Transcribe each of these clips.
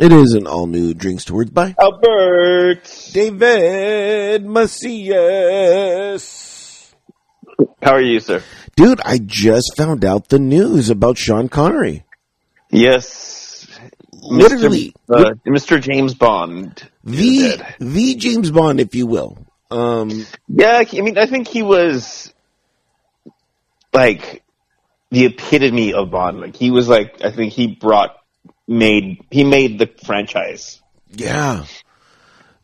It is an all new Drinks Towards by Albert. David Macias. How are you, sir? Dude, I just found out the news about Sean Connery. Yes. Literally. Mr. Uh, Mr. James Bond. The, the James Bond, if you will. Um, Yeah, I mean, I think he was like the epitome of Bond. Like he was like, I think he brought made he made the franchise. yeah.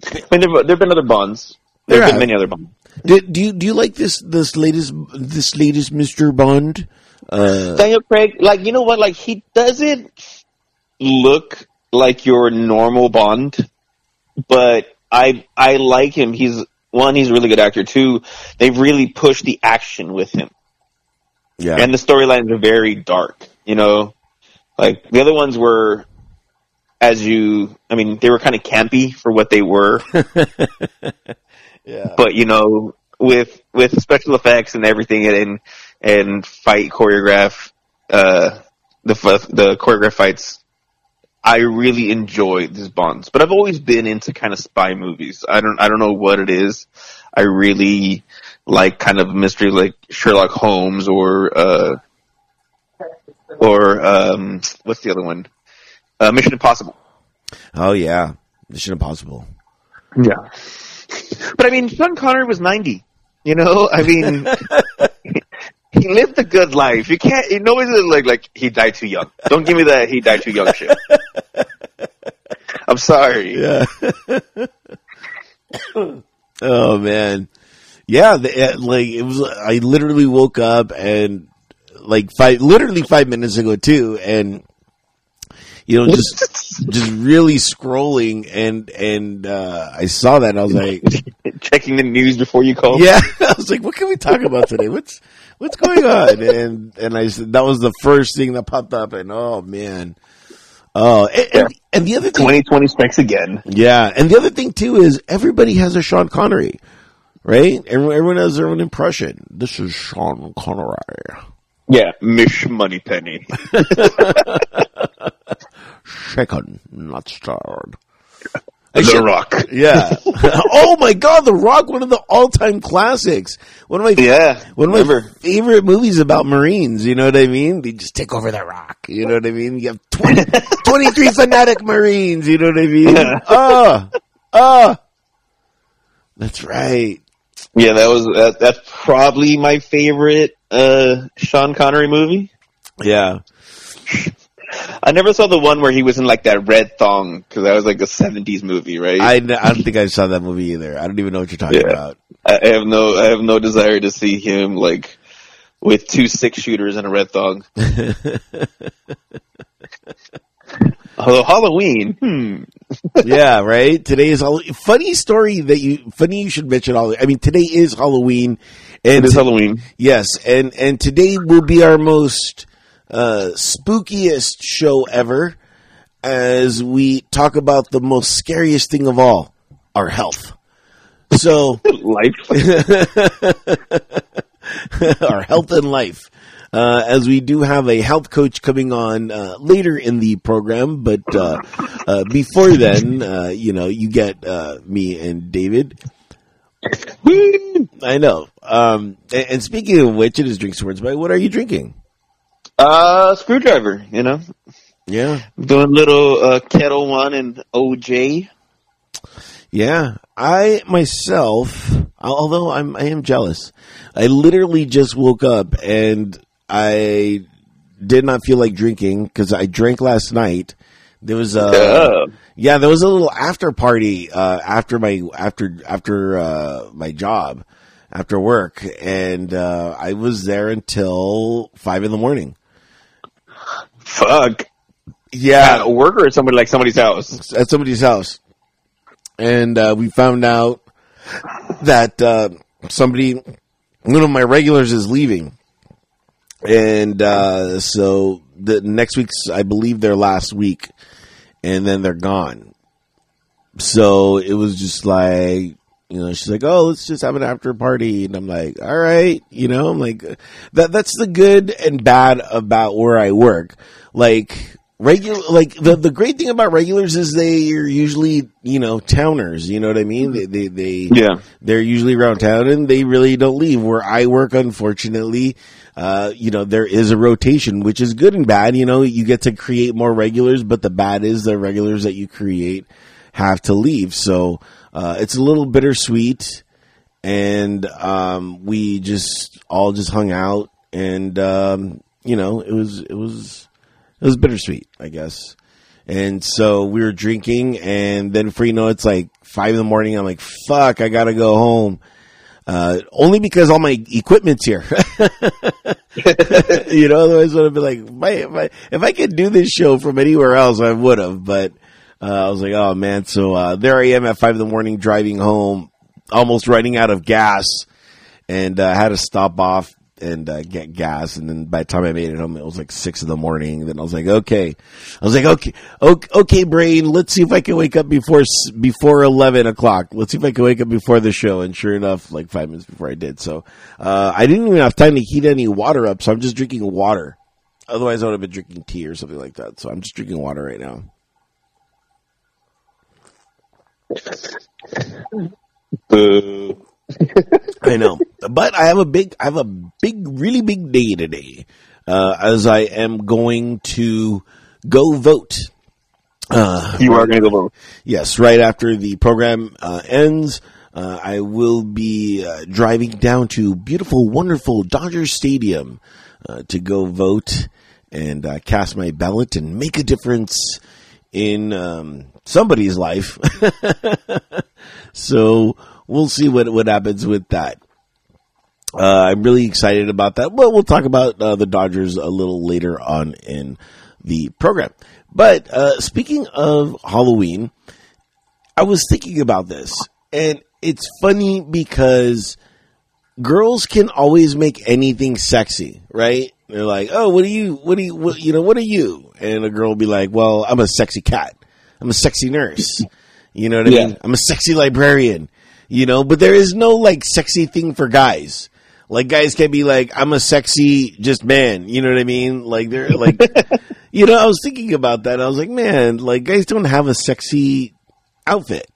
I mean, there there've been other Bonds. There've been many other Bonds. Do, do you, do you like this, this latest, this latest Mr. Bond? Uh, Daniel Craig, like you know what? Like he doesn't look like your normal Bond, but I I like him. He's one, he's a really good actor. Two, they've really pushed the action with him. yeah. and the storylines are very dark. You know, like the other ones were, as you, I mean, they were kind of campy for what they were, yeah. but you know, with with special effects and everything, and and fight choreograph, uh, the f- the choreograph fights. I really enjoy these Bonds, but I've always been into kind of spy movies. I don't, I don't know what it is. I really like kind of mystery, like Sherlock Holmes or uh, or um, what's the other one? Uh, Mission Impossible. Oh yeah. Mission Impossible. Yeah. But I mean, Sean Connery was ninety. You know, I mean, he lived a good life. You can't. You know, like like he died too young. Don't give me that he died too young shit. I'm sorry. Yeah. oh man. Yeah, the, like it was. I literally woke up and like five, literally five minutes ago too, and you know, just just really scrolling, and and uh, I saw that, and I was like, Checking the news before you called. yeah, I was like, what can we talk about today? What's what's going on? And and I said that was the first thing that popped up, and oh man, oh, and, and, and the other thing, 2020 strikes again. Yeah, and the other thing too is everybody has a Sean Connery, right? Everyone, everyone has their own impression. This is Sean Connery. Yeah, Mish Moneypenny. Shaken, not stirred. the Rock. Yeah. oh my God, The Rock, one of the all-time classics. One of my Yeah, one of my favorite movies about Marines. You know what I mean? They just take over the Rock. You know what I mean? You have 20, 23 fanatic Marines. You know what I mean? Yeah. Oh, oh. That's right. Yeah, that was that, that's probably my favorite uh, Sean Connery movie. Yeah. I never saw the one where he was in like that red thong because that was like a '70s movie, right? I, I don't think I saw that movie either. I don't even know what you're talking Yeah. about. I I have no I have no desire to see him like with two six shooters and a red thong. Although Halloween, hmm. yeah, right. Today is all funny story that you funny you should mention all. I mean, today is Halloween, and It is Halloween. yes, and and today will be our most uh, spookiest show ever, as we talk about the most scariest thing of all, our health. So Life. our health and life. Uh, as we do have a health coach coming on uh, later in the program, but uh, uh, before then, uh, you know, you get uh, me and David. I know. Um, and, and speaking of which, it is Drink Swords by. What are you drinking? uh, screwdriver. You know, Yeah, doing a little uh, Ketel One and OJ. yeah. I myself, although I'm, I am jealous. I literally just woke up and I did not feel like drinking because I drank last night. There was a Uh, yeah, there was a little after party uh, after my after after uh, my job after work, and uh, I was there until five in the morning. fuck. Yeah, At work or somebody like somebody's house. at somebody's house, and uh, we found out that uh, somebody, one of my regulars, is leaving, and uh, so the next week's, I believe, their last week, and then they're gone. So it was just like. You know, she's like, "Oh, let's just have an after party," and I'm like, "All right," you know, I'm like, that. That's the good and bad about where I work. Like regular like the the great thing about regulars is they are usually you know towners you know what i mean they they, they Yeah. they're usually around town and they really don't leave where i work unfortunately uh you know there is a rotation which is good and bad you know you get to create more regulars but the bad is the regulars that you create have to leave so uh it's a little bittersweet and um we just all just hung out and um you know it was it was it was bittersweet, I guess. And so we were drinking, and then for you know, it's like five in the morning. I'm like, fuck, I gotta go home. Uh, only because all my equipment's here. you know, otherwise I would have been like, if I, if I could do this show from anywhere else, I would have. But uh, I was like, oh man. So uh, there I am at five in the morning, driving home, almost running out of gas, and uh, had to stop off and uh, get gas. And then by the time I made it home, it was like six in the morning. Then I was like, okay, I was like, okay, okay, okay, brain, let's see if I can wake up before before eleven o'clock. Let's see if I can wake up before the show. And sure enough, like five minutes before I did, so uh, I didn't even have time to heat any water up. So I'm just drinking water. Otherwise, I would have been drinking tea or something like that. So I'm just drinking water right now. Boo. I know, but I have a big, I have a big, really big day today, uh, as I am going to go vote. Uh, You are going to go vote. yes, right after the program uh, ends, uh, I will be uh, driving down to beautiful, wonderful Dodger Stadium uh, to go vote and uh, cast my ballot and make a difference in um, somebody's life. so we'll see what what happens with that. Uh, I'm really excited about that. Well, we'll talk about uh, the Dodgers a little later on in the program. But uh, speaking of Halloween, I was thinking about this, and it's funny because girls can always make anything sexy, right? They're like, "Oh, what are you? What are you? What, you know, what are you?" And a girl will be like, "Well, I'm a sexy cat. I'm a sexy nurse. You know what I Yeah. mean? I'm a sexy librarian. You know, but there is no like sexy thing for guys. Like guys can be like, I'm a sexy just man. You know what I mean? Like they're like, you know, I was thinking about that. I was like, man, like guys don't have a sexy outfit.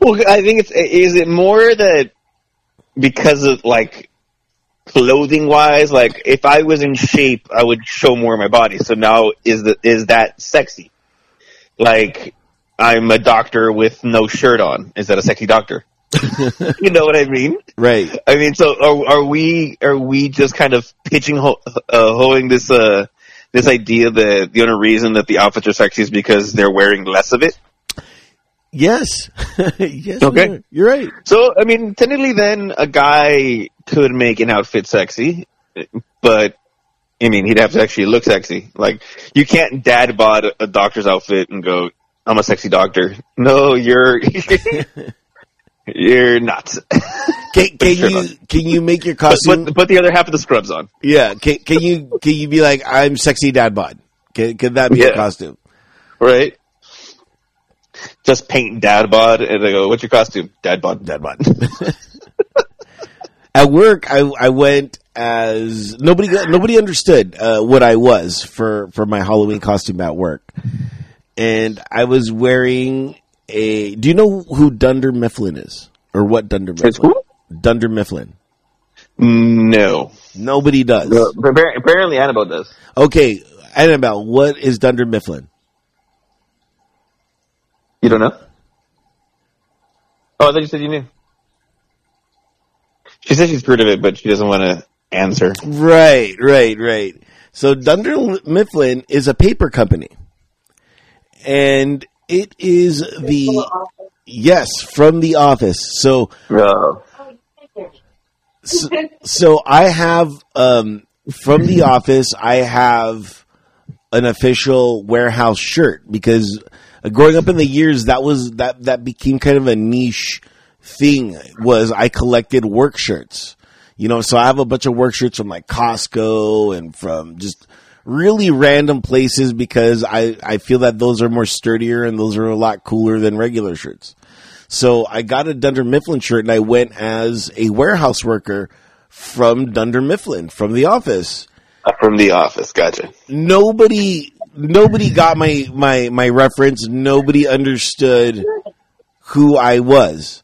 Well, I think it's is it more that because of like clothing wise, like if I was in shape, I would show more of my body. So now is the is that sexy? Like I'm a doctor with no shirt on. Is that a sexy doctor? you know what I mean? Right. I mean, so are, are we are we just kind of pitching ho- uh, this uh this idea that the only reason that the outfits are sexy is because they're wearing less of it? Yes. yes. Okay. You're, you're right. So, I mean, technically, then a guy could make an outfit sexy, but I mean, he'd have to actually look sexy. Like, you can't dad bod a doctor's outfit and go, "I'm a sexy doctor." No, you're you're not. Can, can you can you make your costume? put, put the other half of the scrubs on. yeah. Can, can you can you be like I'm sexy dad bod? Can, can that be a costume? right? Just paint dad bod, and they go, "What's your costume?" Dad bod. Dad bod. At work, I I went as nobody got, nobody understood uh, what I was for for my Halloween costume at work, and I was wearing a. Do you know who Dunder Mifflin is, or what Dunder It's Mifflin? who? Dunder Mifflin. No. Nobody does. Appar- Apparently, Annabelle does. Okay, Annabelle, what is Dunder Mifflin? You don't know? Oh, I thought you said you knew. She says she's heard of it, but she doesn't want to answer. Right, right, right. So Dunder Mifflin is a paper company, and it is the yes from the office. So Oh. so, so I have um, from the office. I have an official warehouse shirt because growing up in the years that was that that became kind of a niche thing. Was I collected work shirts, you know? So I have a bunch of work shirts from like Costco and from just really random places because I I feel that those are more sturdier and those are a lot cooler than regular shirts. So I got a Dunder Mifflin shirt and I went as a warehouse worker from Dunder Mifflin from the office. Uh, from the office, gotcha. Nobody nobody got my my my reference. Nobody understood who I was.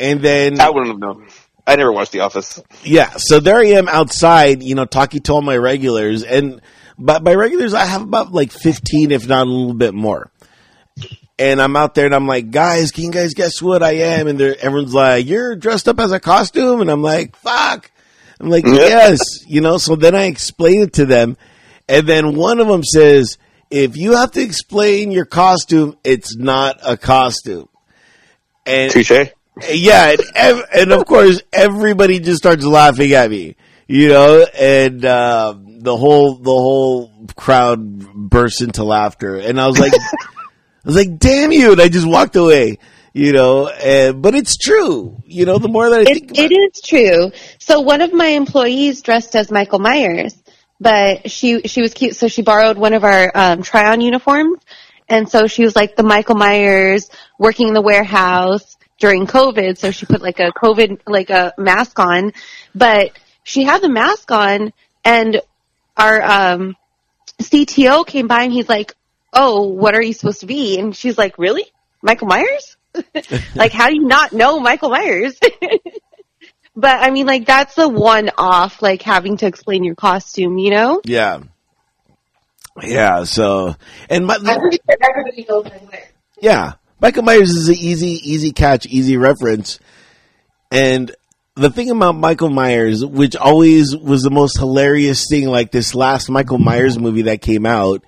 And then I wouldn't have known. I never watched The Office. yeah, so there I am outside, you know, talking to all my regulars, and but by regulars I have about like fifteen, if not a little bit more. And I'm out there, and I'm like, guys, can you guys guess what I am? And they're, everyone's like, you're dressed up as a costume, and I'm like, fuck. I'm like, yes, you know. So then I explain it to them, and then one of them says, if you have to explain your costume, it's not a costume. And Touche. yeah, and, ev- and of course everybody just starts laughing at me, you know, and uh, the whole the whole crowd burst into laughter, and I was like, I was like, "Damn you!" And I just walked away, you know. And, but it's true, you know. The more that I think, It, it is true. So one of my employees dressed as Michael Myers, but she she was cute, so she borrowed one of our um, try-on uniforms, and so she was like the Michael Myers working in the warehouse during COVID. So she put like a COVID like a mask on, but she had the mask on, and our um, CTO came by and he's like, "Oh, what are you supposed to be?" And she's like, "Really, Michael Myers?" like, how do you not know Michael Myers? but I mean, like, that's the one off, like having to explain your costume, you know? yeah, yeah. So, and my, Everybody, everybody knows Michael Yeah, Michael Myers is an easy, easy catch, easy reference. And the thing about Michael Myers, which always was the most hilarious thing, like this last Michael Myers movie that came out,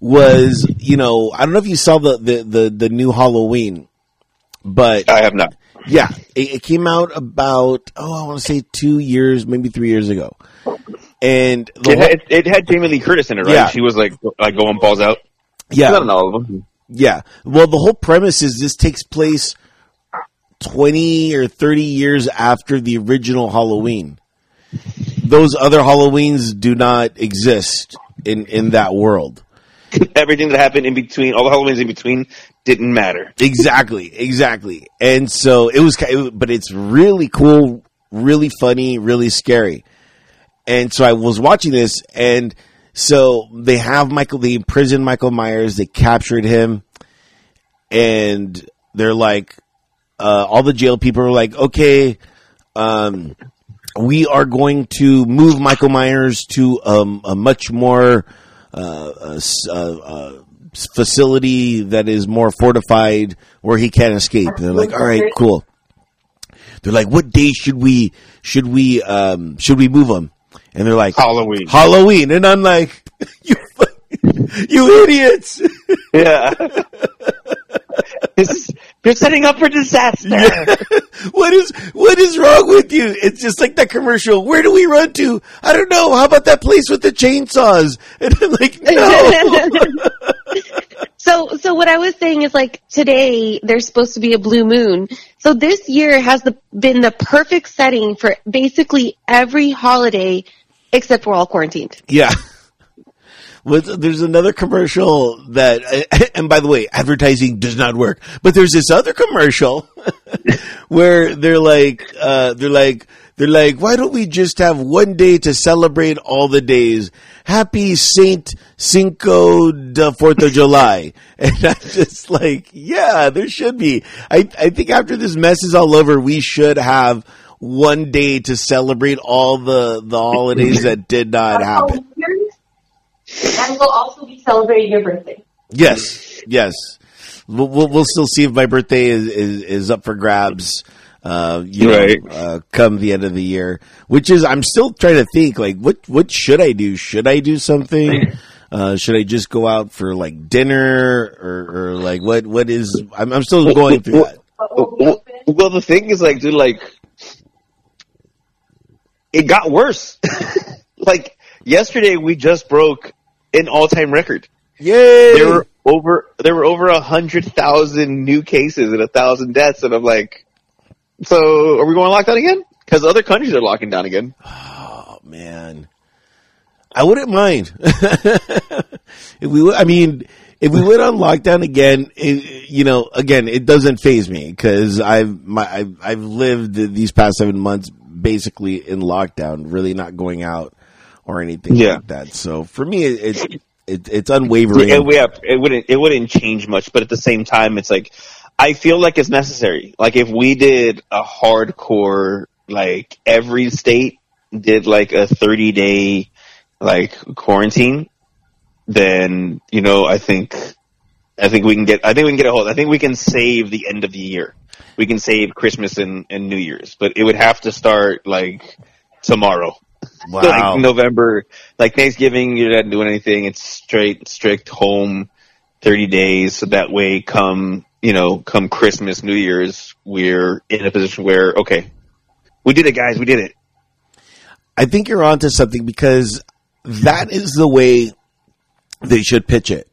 was you know I don't know if you saw the the the, the new Halloween, but I have not. yeah, it, it came out about oh I want to say two years, maybe three years ago, and the It whole- had, it had Jamie Lee Curtis in it, right? Yeah. She was like like going balls out. yeah, Not in all of them. Yeah. Well, the whole premise is this takes place 20 or 30 years after the original Halloween. Those other Halloweens do not exist in, in that world. Everything that happened in between, all the Halloweens in between, didn't matter. Exactly. Exactly. And so it was, but it's really cool, really funny, really scary. And so I was watching this and so they have Michael, they imprisoned Michael Myers, they captured him and they're like, uh, all the jail people are like, okay, um, we are going to move Michael Myers to um, a much more uh, facility that is more fortified where he can't escape. And they're like, all right, cool. They're like, what day should we should we um, should we move him? And they're like, Halloween. Halloween. And I'm like, you you idiots. Yeah. This is, you're setting up for disaster. what is what is wrong with you? It's just like that commercial. Where do we run to? I don't know. How about that place with the chainsaws? And I'm like, no. So, so what I was saying is like today there's supposed to be a blue moon. So this year has the, been the perfect setting for basically every holiday except we're all quarantined. yeah. There's another commercial that, and by the way, advertising does not work. But there's this other commercial where they're like, uh, they're like, they're like, why don't we just have one day to celebrate all the days? Happy Saint Cinco de Fourth of July. And I'm just like, yeah, there should be. I, I think after this mess is all over, we should have one day to celebrate all the, the holidays that did not happen. And we'll also be celebrating your birthday. Yes, yes. We'll, we'll, we'll still see if my birthday is, is, is up for grabs. Uh, you know, uh, come the end of the year, which is, I'm still trying to think, like, what, what should I do? Should I do something? Uh, should I just go out for like dinner or, or like what, what is, I'm, I'm still going through that. well, well, the thing is, like, dude, like, it got worse. like, yesterday we just broke an all-time record. Yay! There were over, there were over a hundred thousand new cases and a thousand deaths, and I'm like, so are we going lockdown again? Because other countries are locking down again. Oh man, I wouldn't mind if we. I mean, if we went on lockdown again, it, you know, again, it doesn't phase me because I've my I've, I've lived these past seven months basically in lockdown, really not going out or anything Yeah. like that. So for me, it, it It, it's unwavering. Yeah, yeah, it wouldn't it wouldn't change much, but at the same time, it's like I feel like it's necessary. Like if we did a hardcore, like every state did like a thirty day like quarantine, then you know I think I think we can get I think we can get a hold. I think we can save the end of the year. We can save Christmas and, and New Year's, but it would have to start like tomorrow. Wow. like November, like Thanksgiving, you're not doing anything. It's straight, strict home, 30 days. So that way, come, you know, come Christmas, New Year's, we're in a position where, okay, we did it, guys. We did it. I think you're onto something because that is the way they should pitch it.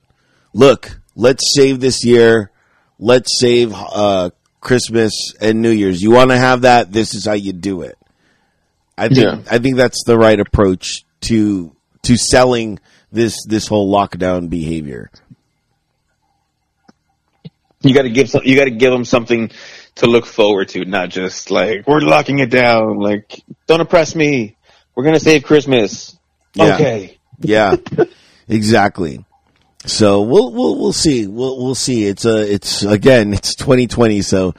Look, let's save this year. Let's save uh, Christmas and New Year's. You want to have that? This is how you do it. I think Yeah. I think that's the right approach to to selling this this whole lockdown behavior. You got to give some, you got to give them something to look forward to, not just like we're locking it down. Like, don't oppress me. We're gonna save Christmas. Yeah. Okay. Yeah, exactly. So we'll we'll we'll see. We'll we'll see. It's a it's again it's 2020, so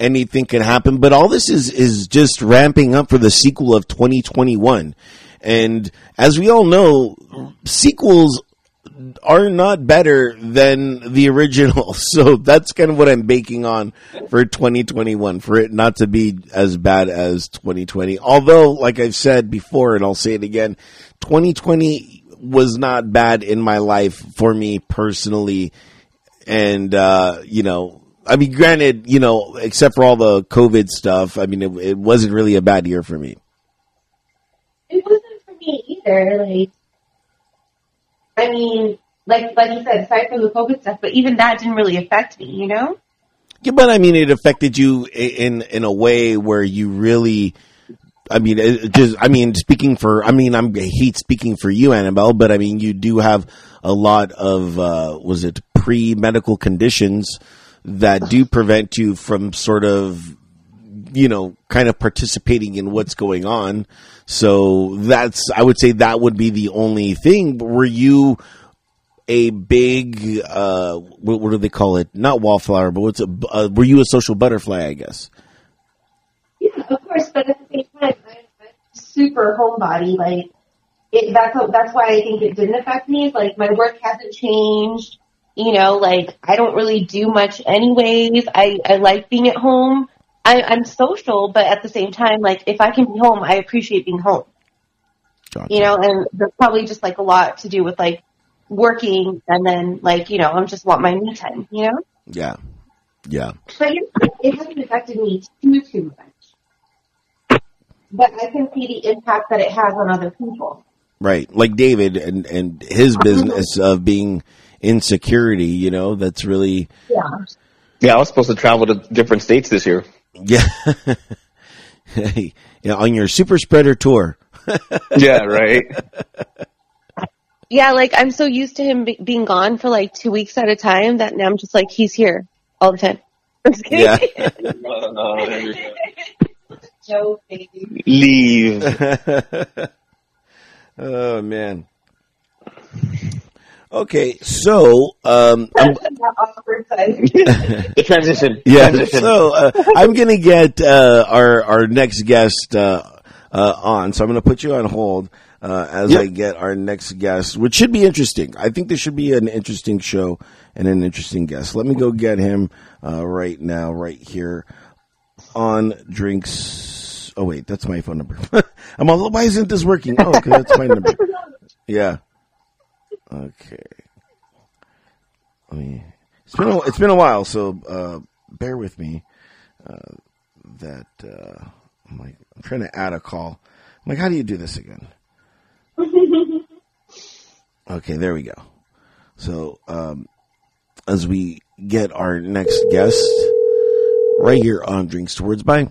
anything can happen. But all this is is just ramping up for the sequel of 2021. And as we all know, sequels are not better than the original. So that's kind of what I'm baking on for 2021 for it not to be as bad as 2020. Although, like I've said before, and I'll say it again, 2020 was not bad in my life for me personally. And, uh, you know, I mean, granted, you know, except for all the COVID stuff, I mean, it, it wasn't really a bad year for me. It wasn't for me either. Like, I mean, like like you said, aside from the COVID stuff, but even that didn't really affect me. You know? Yeah, but I mean, it affected you in in a way where you really. I mean, just. I mean, speaking for. I mean, I'm, I hate speaking for you, Annabelle, but I mean, you do have a lot of. Uh, was it pre medical conditions that do prevent you from sort of, you know, kind of participating in what's going on. So that's. I would say that would be the only thing. Were you? a big uh what, what do they call it not wallflower but what's a uh, were you a social butterfly i guess Yeah, of course. But at the same time, I'm, super homebody. Like, it, that's that's why I think it didn't affect me. Like my work hasn't changed. You know, like I don't really do much anyways. I I like being at home. I, I'm social, but at the same time, like if I can be home, I appreciate being home. Gotcha. you know, and there's probably just like a lot to do with like working and then like, you know, I'm just want my me time, you know? yeah yeah But you it hasn't affected me too, too much. But I can see the impact that it has on other people. right like david and and his uh-huh. business of being in security you know that's really Yeah. Yeah, I was supposed to travel to different states this year. yeah Hey, yeah, on your super spreader tour Yeah, right. Yeah, like I'm so used to him be- being gone for like two weeks at a time that now I'm just like, he's here all the time. I'm just kidding. yeah Joe, baby. Leave. oh man okay so um I'm, That awkward side. the transition. Yeah. Transition. So uh, I'm going to get uh, our our next guest uh, uh, on. So I'm going to put you on hold uh, as Yep. I get our next guest, which should be interesting. I think this should be an interesting show and an interesting guest. Let me go get him uh, right now, right here on drinks. Oh wait, that's my phone number. I'm all. Why isn't this working? Oh, okay, that's my number. Yeah. Okay. Let me. It's been a, it's been a while, so uh, bear with me. Uh, that uh, I'm like I'm trying to add a call. I'm like, how do you do this again? Okay, there we go. So um, as we get our next guest right here on Drinks Towards By.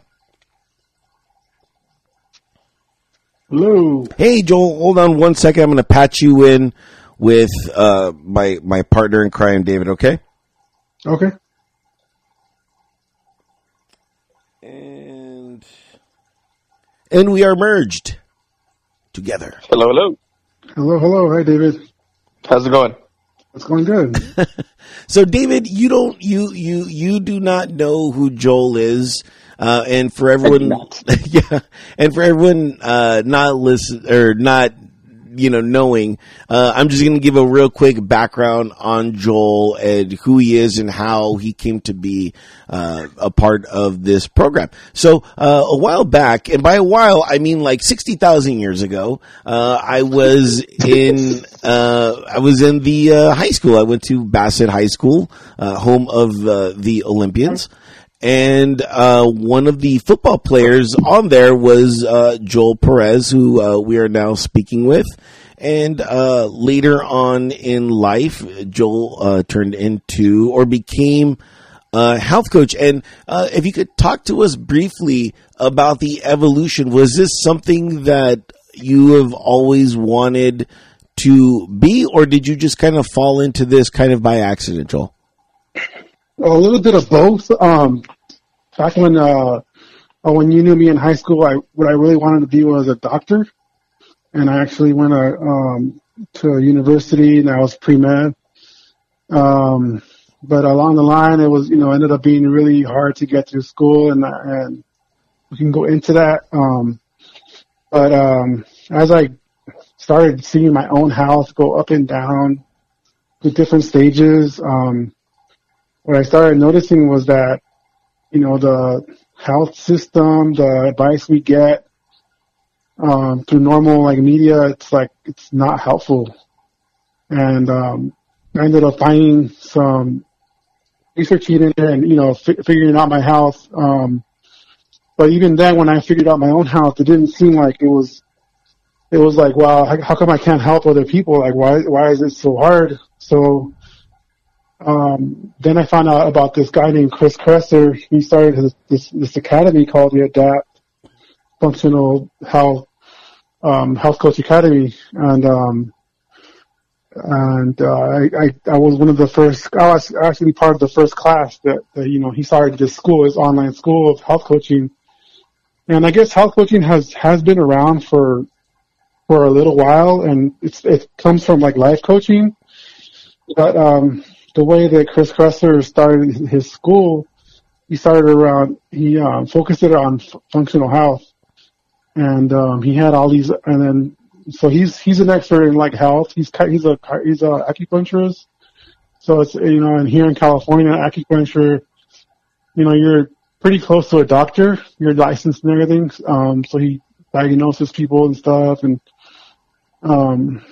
Hello. Hey Joel, hold on one second. I'm going to patch you in with uh, my my partner in crime, David. Okay. Okay. And and we are merged together. Hello, hello. Hello, hello. Hi, David. How's it going? It's going good. So, David, you don't you you you do not know who Joel is, uh, and for everyone, yeah, and for everyone uh, not listen or not you know knowing, uh, I'm just going to give a real quick background on Joel and who he is and how he came to be uh, a part of this program. So, uh, a while back, and by a while I mean like sixty thousand years ago, uh, I was in uh, I was in the uh, high school. I went to Bassett High School, uh, home of the Olympians. And uh, one of the football players on there was uh, Joel Perez, who uh, we are now speaking with. And uh, later on in life, Joel uh, turned into or became a health coach. And uh, if you could talk to us briefly about the evolution, was this something that you have always wanted to be, or did you just kind of fall into this kind of by accident, Joel? A little bit of both. Um, back when uh, when you knew me in high school, I what I really wanted to be was a doctor, and I actually went uh, um, to a university and I was pre med. Um, but along the line, it was you know ended up being really hard to get through school, and and we can go into that. Um, but um, as I started seeing my own house go up and down the different stages, um, what I started noticing was that, you know, the health system, the advice we get um, through normal like media, it's like it's not helpful. And um, I ended up finding some researching in there and you know fi- figuring out my health. Um, but even then, when I figured out my own health, it didn't seem like it was. It was like, wow, how come I can't help other people? Like, why why is it so hard? So um, then I found out about this guy named Chris Kresser. He started his, this, this academy called the Adapt Functional Health um, Health Coach Academy, and um, and uh, I, I I was one of the first. I was actually part of the first class that, that you know he started this school, his online school of health coaching. And I guess health coaching has has been around for for a little while, and it's it comes from like life coaching, but um, the way that Chris Kresser started his school, he started around, he um, focused it on f- functional health. And um, he had all these, and then, so he's he's an expert in like health. He's he's a he's a acupuncturist. So it's you know, and here in California, acupuncture, you know, you're pretty close to a doctor. You're licensed and everything. Um, so he diagnoses people and stuff, and um,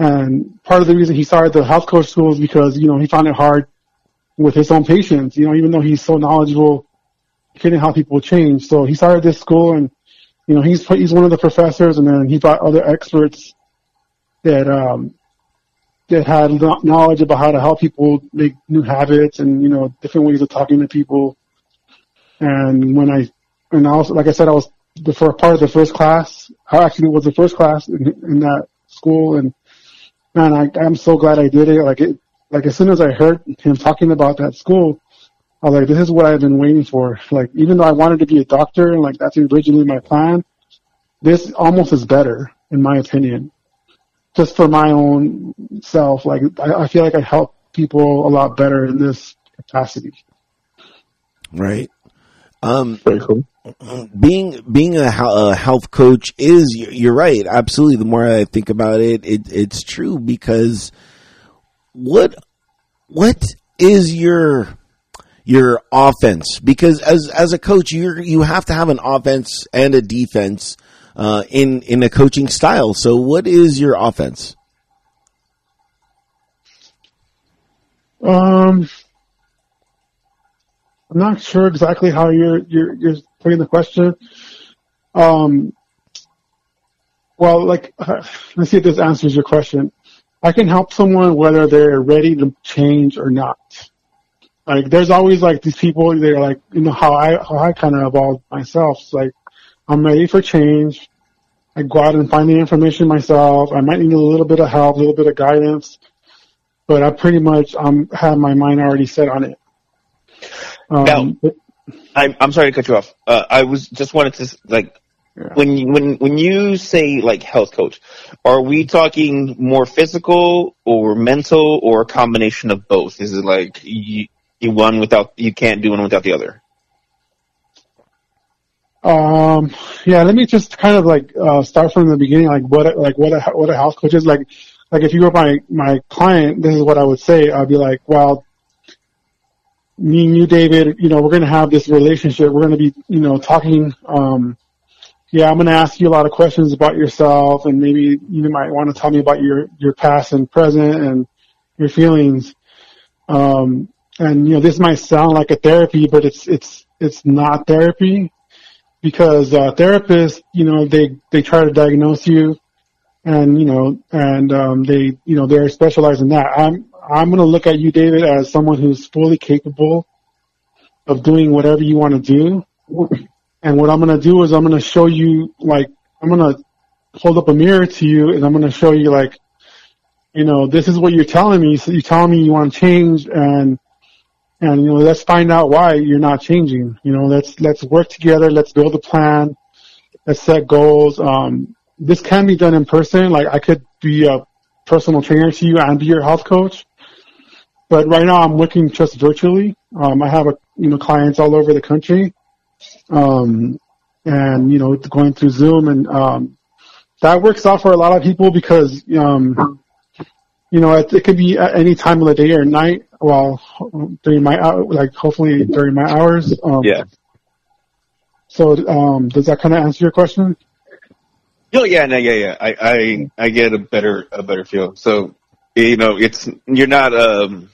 and part of the reason he started the health coach school is because, you know, he found it hard with his own patients, you know, even though he's so knowledgeable, he couldn't help people change. So he started this school and, you know, he's, he's one of the professors and then he brought other experts that, um, that had knowledge about how to help people make new habits and, you know, different ways of talking to people. And when I, and also, like I said, I was the first part of the first class. I actually was the first class in, in that school and, man, I, I'm so glad I did it. Like it, like as soon as I heard him talking about that school, I was like, this is what I've been waiting for. Like, even though I wanted to be a doctor, and like that's originally my plan, this almost is better, in my opinion. Just for my own self, like I, I feel like I help people a lot better in this capacity. Right. Um, Very cool. being being a, a health coach is you're you're right absolutely the more i think about it, it it's true because what what is your your offense? Because as as a coach you you have to have an offense and a defense uh, in in a coaching style. So what is your offense? Um, I'm not sure exactly how you're you're you're putting the question. Um, well, like, uh, let's see if this answers your question. I can help someone whether they're ready to change or not. Like, there's always like these people. They're like, you know, how I how I kind of evolved myself. It's like, I'm ready for change. I go out and find the information myself. I might need a little bit of help, a little bit of guidance, but I pretty much um have my mind already set on it. Um, Now- but- I'm I'm sorry to cut you off. Uh, I was just wanted to like when you, when when you say like health coach, are we talking more physical or mental or a combination of both? Is it like you, you one without you can't do one without the other? Um, yeah, let me just kind of like uh, start from the beginning, like what like what a what a health coach is like. Like if you were my my client, this is what I would say. I'd be like, well, me and you, David, you know, we're gonna have this relationship. We're gonna be, you know, talking. Um, yeah, I'm gonna ask you a lot of questions about yourself, and maybe you might want to tell me about your your past and present and your feelings. Um, and you know, this might sound like a therapy, but it's it's it's not therapy because uh, therapists, you know, they they try to diagnose you, and you know, and um, they you know they're specialized in that. I'm I'm going to look at you, David, as someone who's fully capable of doing whatever you want to do. And what I'm going to do is I'm going to show you, like, I'm going to hold up a mirror to you, and I'm going to show you, like, you know, this is what you're telling me. So you're telling me you want to change, and and you know, let's find out why you're not changing. You know, let's let's work together. Let's build a plan. Let's set goals. Um, this can be done in person. Like I could be a personal trainer to you and be your health coach. But right now I'm working just virtually. Um, I have a, you know clients all over the country, um, and you know going through Zoom and um, that works out for a lot of people because um, you know it, it could be at any time of the day or night. Well, during my like hopefully during my hours. Um, Yeah. So um, does that kind of answer your question? Oh yeah, no, yeah, yeah. I, I, I get a better, a better feel. So, you know, it's you're not um,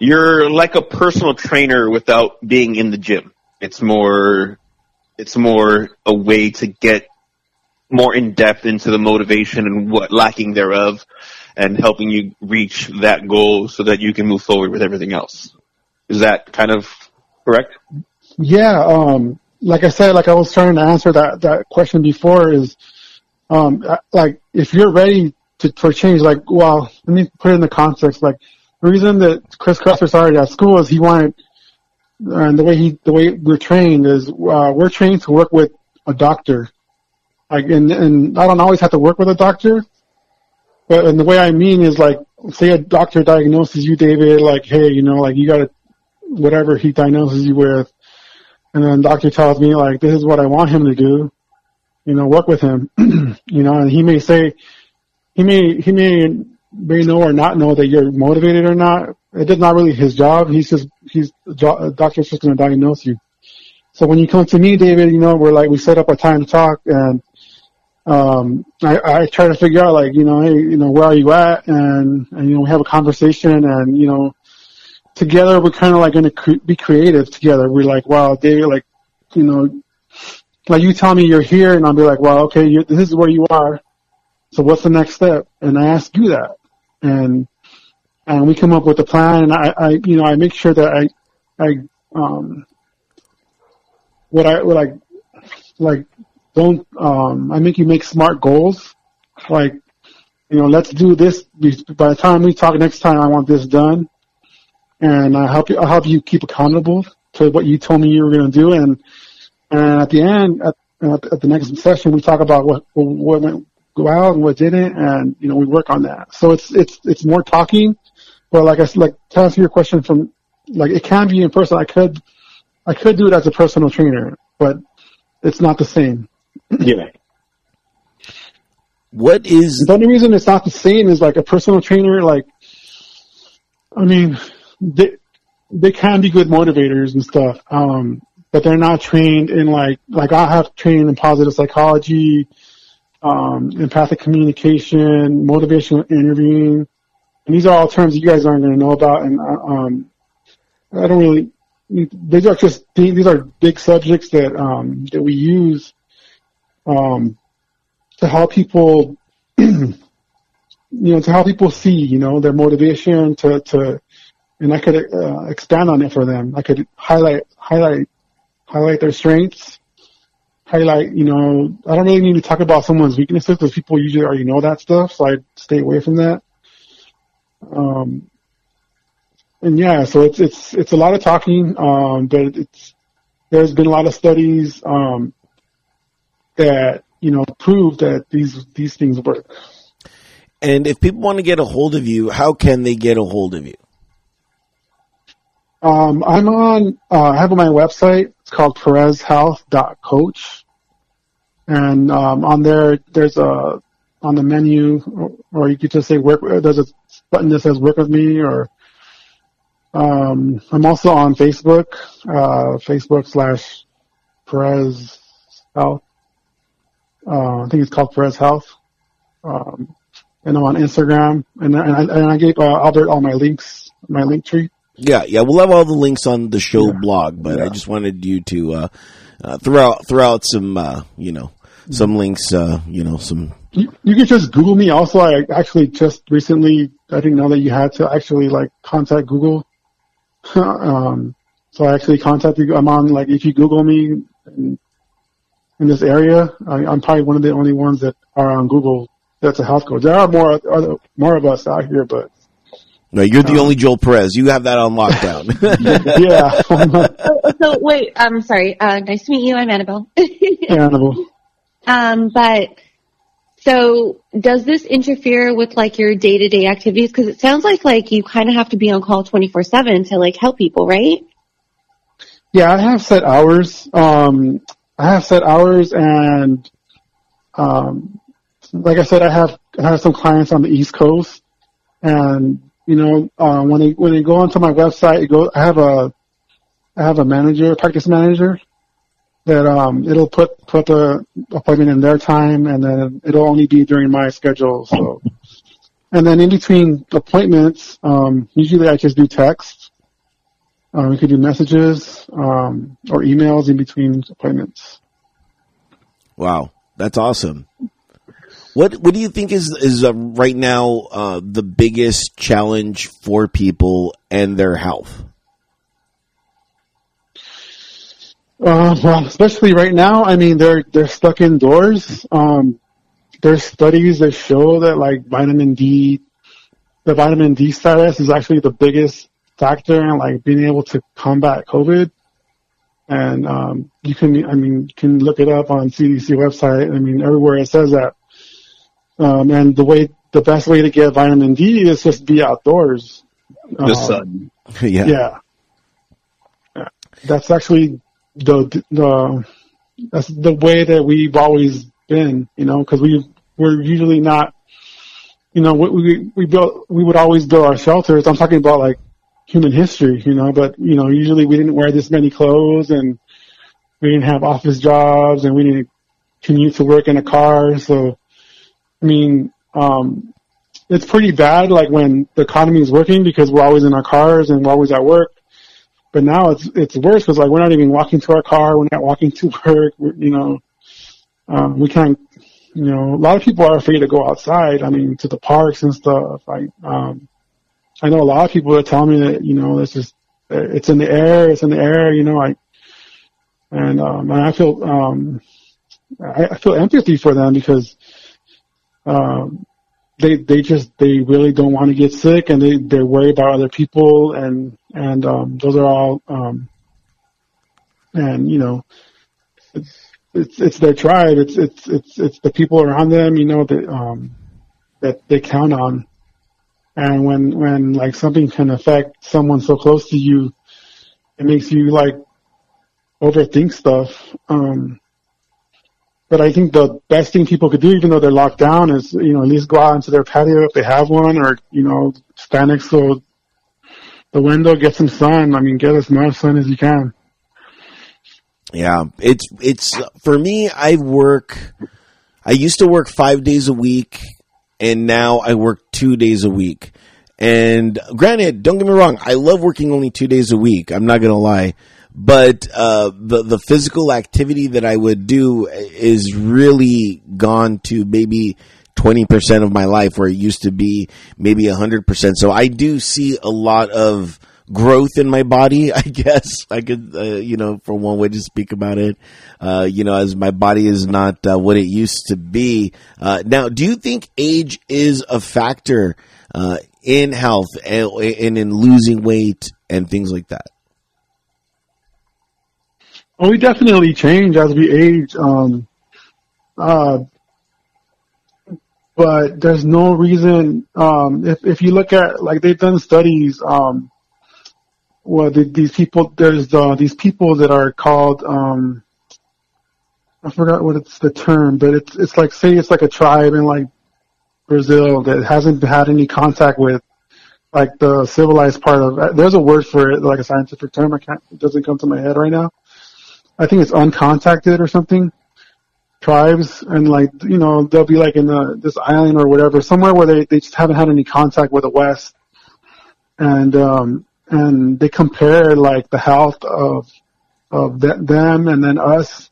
you're like a personal trainer without being in the gym. It's more, it's more a way to get more in depth into the motivation and what lacking thereof, and helping you reach that goal so that you can move forward with everything else. Is that kind of correct? Yeah, um, like I said, like I was trying to answer that, that question before is, um, like if you're ready to, for change, like, well, let me put it in the context, like the reason that Chris Kresser started at school is he wanted, and the way he, the way we're trained is, uh, we're trained to work with a doctor. Like, and, and I don't always have to work with a doctor, but, and the way I mean is like, say a doctor diagnoses you, David, like, hey, you know, like you gotta, whatever he diagnoses you with, and then the doctor tells me like this is what I want him to do, you know, work with him, you know, and he may say, he may he may may know or not know that you're motivated or not. It is not really his job. He's just he's jo- doctor's just going to diagnose you. So when you come to me, David, you know, we're like we set up a time to talk, and um, I, I try to figure out like you know, hey, you know, where are you at, and and you know, we have a conversation, and you know, together we're kind of like going to cre- be creative together. We're like, wow, David, like, you know, like you tell me you're here, and I'll be like, well, okay, this is where you are. So what's the next step? And I ask you that, and and we come up with a plan, and I, I you know, I make sure that I, I, um, what I what I like don't um I make you make smart goals, like, you know, let's do this. By the time we talk next time, I want this done and I help you. I help you keep accountable to what you told me you were going to do. And and at the end, at, at the next session, we talk about what what went well and what didn't, and you know we work on that. So it's it's it's more talking, but like I like to answer your question from like it can be in person. I could I could do it as a personal trainer, but it's not the same. Yeah. What is The only reason it's not the same is like a personal trainer, like, I mean, they, they can be good motivators and stuff, um, but they're not trained in like, like I have trained in positive psychology, um, empathic communication, motivational interviewing, and these are all terms that you guys aren't going to know about, and, uh, um, I don't really, these are just, these are big subjects that, um, that we use, um, to help people, you know, to help people see, you know, their motivation to, to, and I could uh, expand on it for them. I could highlight, highlight, highlight their strengths, highlight, you know, I don't really need to talk about someone's weaknesses because people usually already know that stuff, so I stay away from that. Um, and yeah, so it's, it's, it's a lot of talking, um, but it's, there's been a lot of studies, um, that you know prove that these these things work. And if people want to get a hold of you, how can they get a hold of you? Um, I'm on. Uh, I have on my website. It's called PerezHealth.coach, and um, on there, there's a on the menu, or, or you could just say work. There's a button that says "Work with Me," or um, I'm also on Facebook. Uh, Facebook slash Perez Health. Uh, I think it's called Perez Health. Um, and I'm on Instagram, and, and, I, and I gave uh, Albert all my links, my link tree. Yeah, yeah, we'll have all the links on the show Yeah. blog, but I just wanted you to uh, uh, throw out throw out some uh, you know some links, uh, you know some. You, you can just Google me. Also, I actually just recently, I didn't know that you had to actually like contact Google. um, so I actually contacted. You. I'm on like if you Google me in, in this area, I, I'm probably one of the only ones that are on Google. That's a health coach. There are more other, more of us out here, but No, you're the Um, only Joel Perez. You have that on lockdown. yeah, So, so wait, I'm sorry. Uh, nice to meet you. I'm Annabelle. Annabelle. Um, but so does this interfere with like your day to day activities? Because it sounds like like you kind of have to be on call 24 seven to like help people, right? Yeah, I have set hours. Um, I have set hours, and um, like I said, I have I have some clients on the East Coast, and you know, uh, when they when they go onto my website, it go I have a I have a manager, a practice manager, that um, it'll put put the appointment in their time, and then it'll only be during my schedule. So, and then in between appointments, um, usually I just do text. Um, we could do messages um, or emails in between appointments. wow, that's awesome. What What do you think is is uh, right now uh, the biggest challenge for people and their health? Uh, well, especially right now, I mean, they're they're stuck indoors. Um, there's studies that show that like vitamin D, the vitamin D status is actually the biggest factor in like being able to combat COVID. And um, you can, I mean, you can look it up on CDC website. I mean, everywhere it says that. Um, and the way, the best way to get vitamin D is just be outdoors. The Um, sun. yeah. yeah. Yeah. That's actually the the that's the way that we've always been, you know, because we we're usually not, you know, we we built we would always build our shelters. I'm talking about like human history, you know, but you know, usually we didn't wear this many clothes and we didn't have office jobs and we didn't commute to work in a car. So, I mean, um, it's pretty bad like when the economy is working because we're always in our cars and we're always at work. But now it's it's worse because like we're not even walking to our car, we're not walking to work. We're, you know, um, we can't. You know, a lot of people are afraid to go outside. I mean, to the parks and stuff. I um, I know a lot of people that tell me that you know it's just it's in the air, it's in the air. You know, I and um, and I feel um, I, I feel empathy for them because um, they they just they really don't want to get sick and they they worry about other people and and um those are all um and you know it's it's it's their tribe. It's it's it's it's the people around them you know that um that they count on. And when when like something can affect someone so close to you it makes you like overthink stuff um but I think the best thing people could do, even though they're locked down, is you know at least go out into their patio if they have one, or you know stand next to the window, get some sun. I mean, get as much sun as you can. Yeah, it's it's for me. I work. I used to work five days a week, and now I work two days a week. And granted, don't get me wrong, I love working only two days a week. I'm not gonna lie, but uh, the the physical activity that I would do is really gone to maybe. 20% of my life where it used to be maybe 100%. So I do see a lot of growth in my body, I guess I could, uh, you know, for one way to speak about it, uh, you know, as my body is not uh, what it used to be. Uh, now, do you think age is a factor uh, in health and, and in losing weight and things like that? Well, we definitely change as we age. Um, Uh, but there's no reason, um, if, if you look at, like they've done studies, um, well, the, these people, there's, uh, these people that are called, um, I forgot what it's the term, but it's, it's like, say it's like a tribe in like Brazil that hasn't had any contact with like the civilized part of, there's a word for it, like a scientific term, I can't, it doesn't come to my head right now. I think it's uncontacted or something. Tribes and like you know they'll be like in this island or whatever somewhere where they, they just haven't had any contact with the west. And um and they compare like the health of of th- them and then us.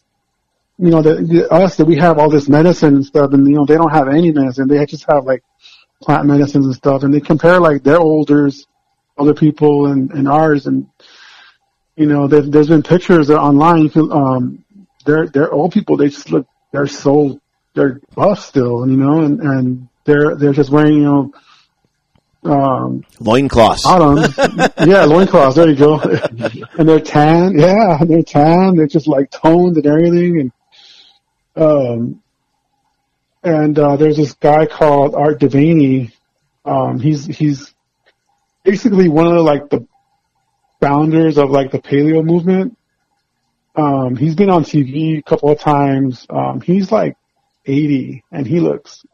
You know the, the us that we have all this medicine and stuff and you know they don't have any medicine. They just have like plant medicines and stuff. And they compare like their elders other people and, and ours and you know there, there's been pictures online you can, um they're they're old people they just look they're so they're buff still, you know, and and they're they're just wearing you know um Loincloths. bottoms. yeah, loincloths, there you go. and they're tan, yeah, they're tan, they're just like toned and everything and um and uh there's this guy called Art De Vany. Um he's he's basically one of the like the founders of like the paleo movement um, he's been on TV a couple of times. Um, he's like 80 and he looks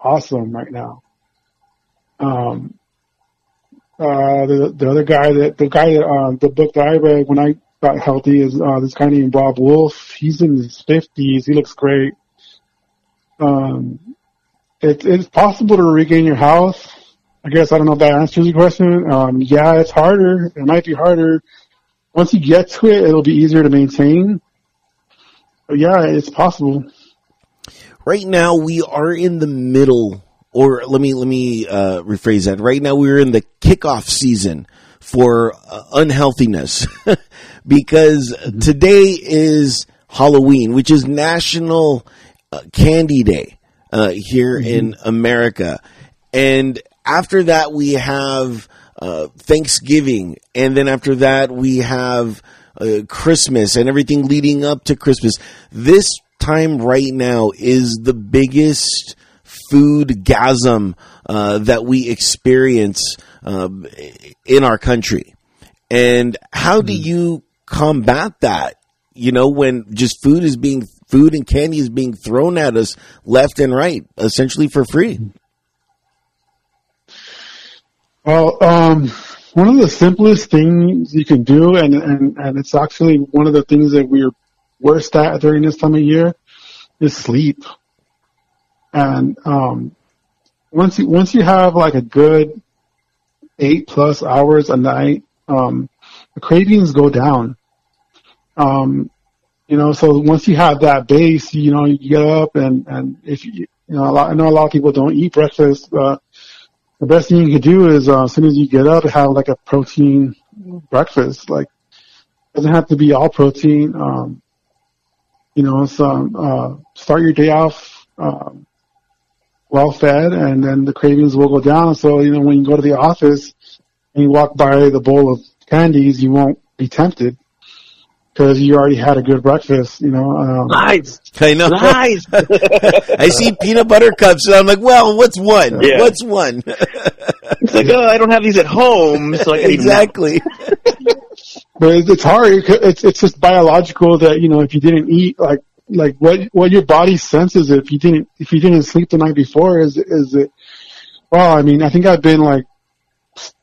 awesome right now. Um, uh, the, the other guy that, the guy that, uh, the book that I read when I got healthy is, uh, this guy named Robb Wolf. He's in his 50s. He looks great. Um, it, it's possible to regain your health. I guess I don't know if that answers your question. Um, yeah, it's harder. It might be harder once you get to it, it'll be easier to maintain. But yeah, it's possible. Right now, we are in the middle, or let me let me uh, rephrase that. Right now, we're in the kickoff season for uh, unhealthiness because today is Halloween, which is National uh, Candy Day uh, here in America, and after that, we have uh, Thanksgiving, and then after that we have uh, Christmas and everything leading up to Christmas. This time right now is the biggest food gasm uh, that we experience um, in our country. And how do you combat that? You know, when just food is being food and candy is being thrown at us left and right, essentially for free. Well, um, one of the simplest things you can do, and, and, and it's actually one of the things that we're worst at during this time of year, is sleep. And um, once you once you have like a good eight plus hours a night, um, the cravings go down. Um, you know, so once you have that base, you know, you get up and and if you you know, a lot, I know a lot of people don't eat breakfast. Uh, the best thing you can do is uh, as soon as you get up, have like a protein breakfast. Like, it doesn't have to be all protein. Um, you know, so uh, start your day off um, well fed, and then the cravings will go down. So you know, when you go to the office and you walk by the bowl of candies, you won't be tempted because you already had a good breakfast. You know, um, Lies. I know. Lies. I see peanut butter cups, and I'm like, well, what's one? Yeah. What's one? it's like, oh, I don't have these at home, so I can eat them now. exactly. but it's, it's hard. It's it's just biological that you know if you didn't eat like like what what your body senses if you didn't if you didn't sleep the night before is is it well I mean I think I've been like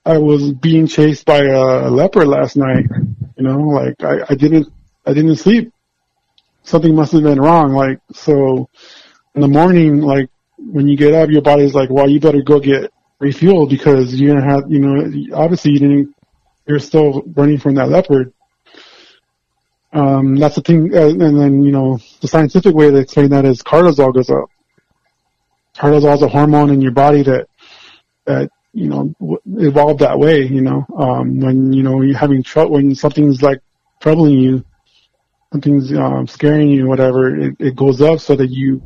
I was being chased by a leopard last night you know like I, I didn't I didn't sleep something must have been wrong like so in the morning like when you get up your body's like well you better go get refueled because you're gonna have you know obviously you didn't you're still running from that leopard um, that's the thing, uh, and then, you know, the scientific way to explain that is cortisol goes up. Cortisol is a hormone in your body that, that, you know, w- evolved that way, you know, um, when, you know, you're having trouble, when something's like troubling you, something's, um, scaring you, whatever, it, it goes up so that you,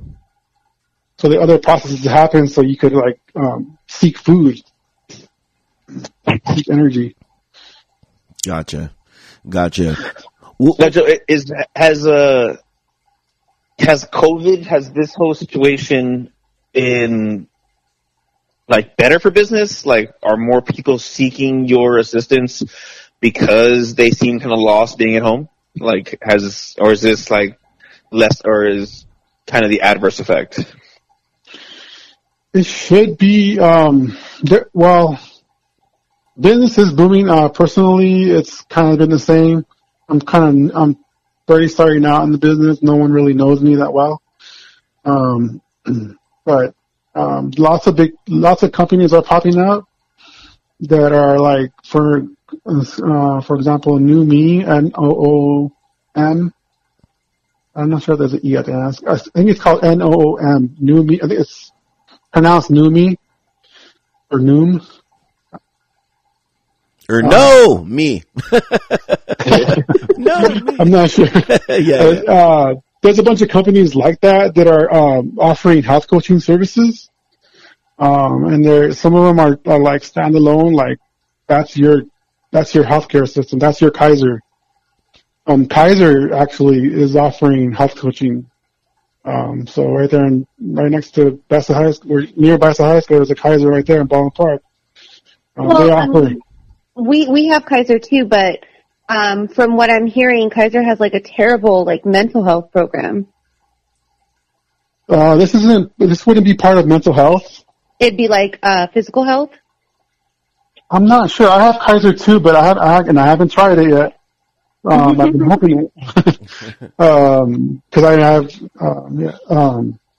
so the other processes happen so you could like, um, seek food, seek energy. Gotcha. Gotcha. Well, Now, Joe, is has uh has COVID has this whole situation been like better for business? Like, are more people seeking your assistance because they seem kind of lost being at home? Like, has or is this like less or is kind of the adverse effect? It should be. Um, there, well, business is booming. Uh, personally, it's kind of been the same. I'm kind of I'm very sorry now in the business. No one really knows me that well. Um, but um, lots of big, lots of companies are popping up that are like for, uh, for example, New Me and O O M. I'm not sure if there's an E at the end. I think it's called N O O M. New Me. I think it's pronounced New Me or Noom. Or no, me. no, me. I'm not sure. yeah. Uh, uh, there's a bunch of companies like that that are um, offering health coaching services, um, and there some of them are, are like standalone. Like that's your that's your healthcare system. That's your Kaiser. Um, Kaiser actually is offering health coaching. Um, so right there, in, right next to Bessa High School, or near Bessa High School, there's a Kaiser right there in Baldwin Park. Um, Well, they offer. mean- We we have Kaiser too, but um, from what I'm hearing, Kaiser has like a terrible like mental health program. Uh, this isn't. This wouldn't be part of mental health. It'd be like uh, physical health. I'm not sure. I have Kaiser too, but I have, I, and I haven't tried it yet. Um, I've been hoping, um, cause I have, um, yeah, um,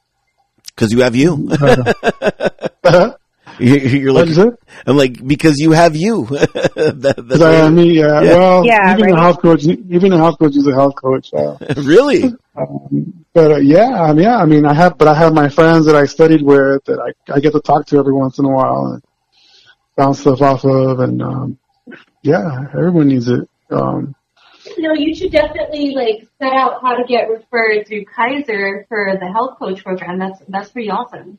Because you have you. uh, You- You're like, is it? I'm like, because you have you. that, that's Cause I what- have me, yeah. Yeah. Well, Yeah, even right. a health coach, even a health coach is a health coach. Uh, really? um, but uh, yeah, I mean, yeah, I mean, I have, but I have my friends that I studied with that I, I get to talk to every once in a while and bounce stuff off of, and um, yeah, everyone needs it. Um, No, you should definitely like set out how to get referred through Kaiser for the health coach program. That's that's pretty awesome.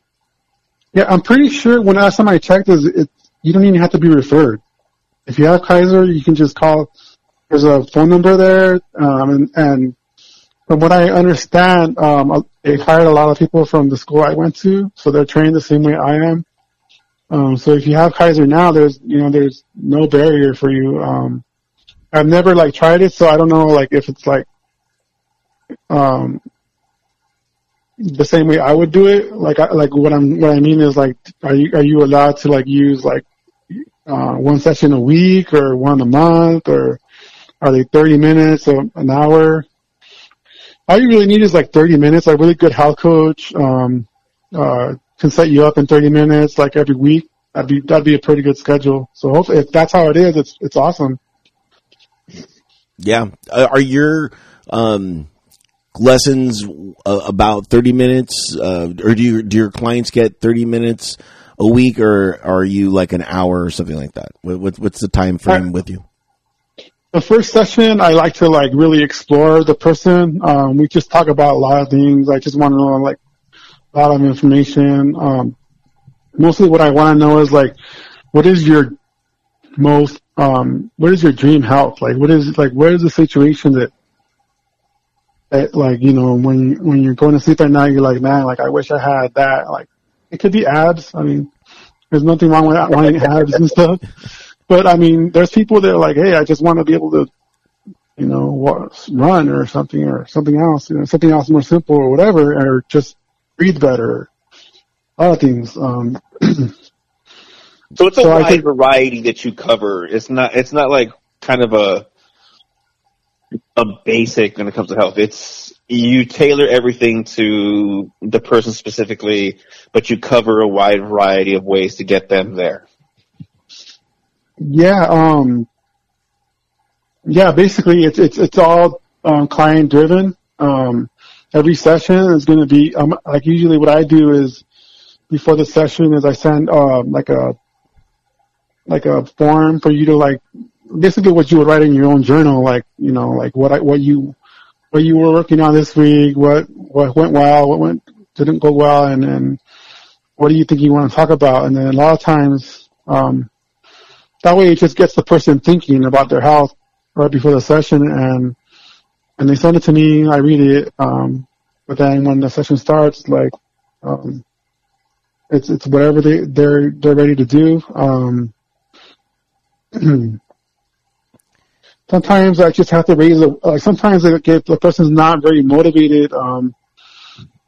Yeah, I'm pretty sure when last time I checked, is it you don't even have to be referred. If you have Kaiser, you can just call. There's a phone number there, um, and, and from what I understand, um, they hired a lot of people from the school I went to, so they're trained the same way I am. Um, so if you have Kaiser now, there's you know there's no barrier for you. Um, I've never like tried it, so I don't know like if it's like um, the same way I would do it. Like, I, like what I'm, what I mean is like, are you, are you allowed to like use like, uh, one session a week or one a month or are they 30 minutes or an hour? All you really need is like 30 minutes. A really good health coach, um, uh, can set you up in 30 minutes like every week. That'd be, that'd be a pretty good schedule. So hopefully if that's how it is, it's, it's awesome. Yeah. Uh, are your um, lessons uh, about 30 minutes, uh, or do, you, do your clients get 30 minutes a week, or are you like an hour or something like that? What, what, what's the time frame with you? the first session, I like to like really explore the person. Um, we just talk about a lot of things. I just want to know like a lot of information. Um, mostly what I want to know is like, what is your most, um, what is your dream health? Like, what is, like, what is the situation that, that like, you know, when, when you're going to sleep at night, you're like, man, like, I wish I had that. Like, it could be abs. I mean, there's nothing wrong with wanting abs and stuff. But I mean, there's people that are like, hey, I just want to be able to, you know, run or something or something else, you know, something else more simple or whatever, or just breathe better. A lot of things. Um, So it's a So wide think- variety that you cover. It's not. It's not like kind of a a basic when it comes to health. It's you tailor everything to the person specifically, but you cover a wide variety of ways to get them there. yeah, um, yeah, basically it's, it's, it's all, um, client driven. Um, every session is going to be, um, like usually what I do is before the session is I send, um, like a, like a form for you to like, basically what you would write in your own journal, like, you know, like what I, what you, what you were working on this week, what, what went well, what went, didn't go well, and then what do you think you want to talk about? And then a lot of times, um, that way it just gets the person thinking about their health right before the session and, and they send it to me, I read it, um, but then when the session starts, like, um, it's it's whatever they they're they're ready to do. Um, sometimes I just have to raise a. Like sometimes if the person's not very motivated, um,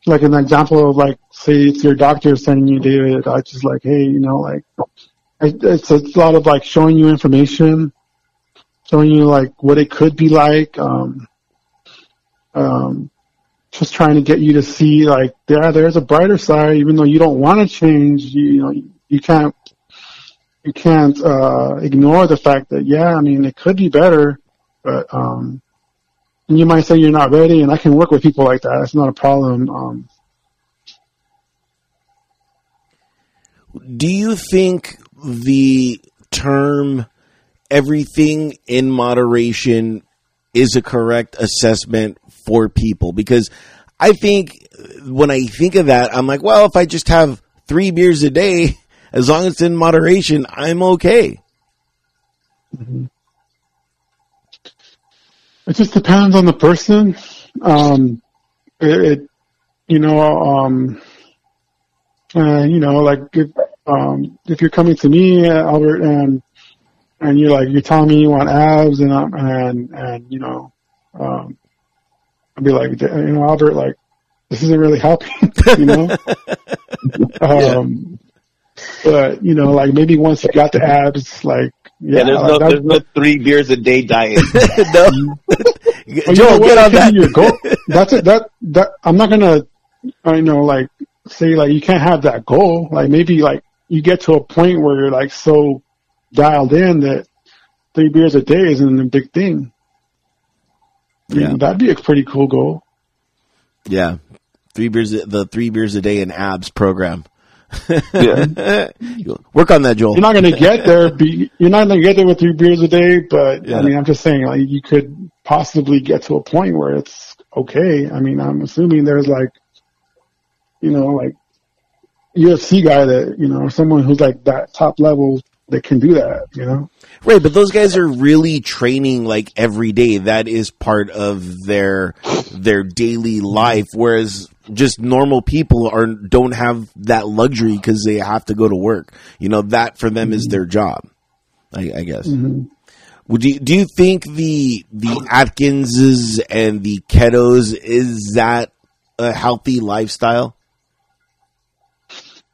like an example of like, say it's your doctor sending you data, I just like, hey, you know, like, it's a lot of like showing you information, showing you like what it could be like, um, um, just trying to get you to see like, yeah, there's a brighter side, even though you don't want to change, you, you know, you can't, you can't, uh, ignore the fact that, yeah, I mean, it could be better, but, um, and you might say you're not ready, and I can work with people like that. It's not a problem. Um, Do you think the term everything in moderation is a correct assessment for people? Because I think when I think of that, I'm like, well, if I just have three beers a day, as long as it's in moderation, I'm okay. Mm-hmm. It just depends on the person. Um, it, it, you know, um, uh, you know, like if, um, if you're coming to me, Albert, and and you're like you're telling me you want abs, and um, and and you know, um, I'd be like, you know, Albert, like this isn't really helping, you know. um, but you know, like maybe once you got the abs, like yeah, Yeah, there's like no that- there's no three beers a day diet. no, But you know Joel, get It on could that. your goal. That's it. That that I'm not gonna, I know, like say like you can't have that goal. Like maybe like you get to a point where you're like so dialed in that three beers a day isn't a big thing. You Yeah. know, that'd be a pretty cool goal. Yeah, three beers. The three beers a day in abs program. Yeah. Work on that, Joel. You're not gonna get there. Be, you're not gonna get there with three beers a day, but Yeah. I mean, I'm just saying like you could possibly get to a point where it's okay. I mean, I'm assuming there's like, you know, like UFC guy that you know, someone who's like that top level that can do that. You know, Right, but those guys are really training like every day. That is part of their their daily life. Whereas just normal people are don't have that luxury because they have to go to work. You know that for them is mm-hmm. their job. I, I guess. Mm-hmm. Would you do you think the the Atkinses and the ketos is that a healthy lifestyle?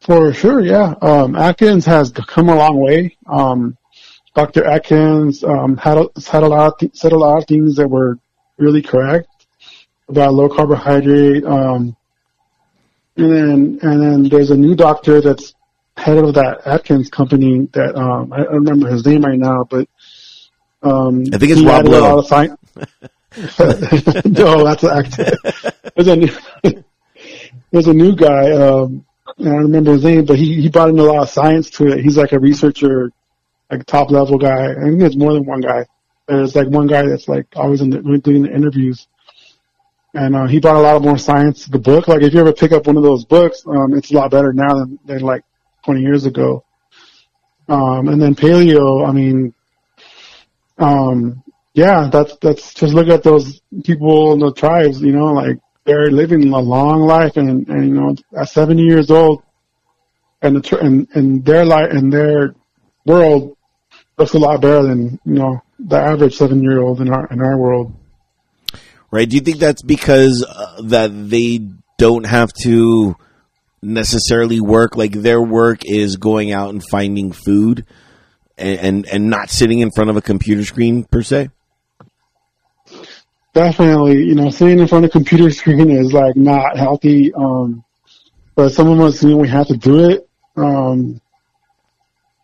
For sure. Yeah, um, Atkins has come a long way. Um, Dr. Atkins um, had a, had a lot th- said a lot of things that were really correct about low carbohydrate. Um, and then and then there's a new doctor that's head of that Atkins company that um, I don't remember his name right now, but um, I think it's Rob Lowe. A lot of science. no, that's an actor. There's a new, there's a new guy. Um, I don't remember his name, but he he brought in a lot of science to it. He's like a researcher, like top level guy. I think there's more than one guy. There's like one guy that's like always in the, doing the interviews. And uh, he brought a lot of more science to the book. Like if you ever pick up one of those books, um, it's a lot better now than, than like 20 years ago. Um, and then paleo, I mean, um, yeah, that's that's just look at those people in the tribes. You know, like they're living a long life, and and you know, at 70 years old, and the and and their life and their world looks a lot better than you know the average seven year old in our in our world. right? Do you think that's because uh, that they don't have to necessarily work? Like their work is going out and finding food, and and, and not sitting in front of a computer screen per se. Definitely, you know, sitting in front of a computer screen is like not healthy. Um, but some of us, you know, we have to do it. Um,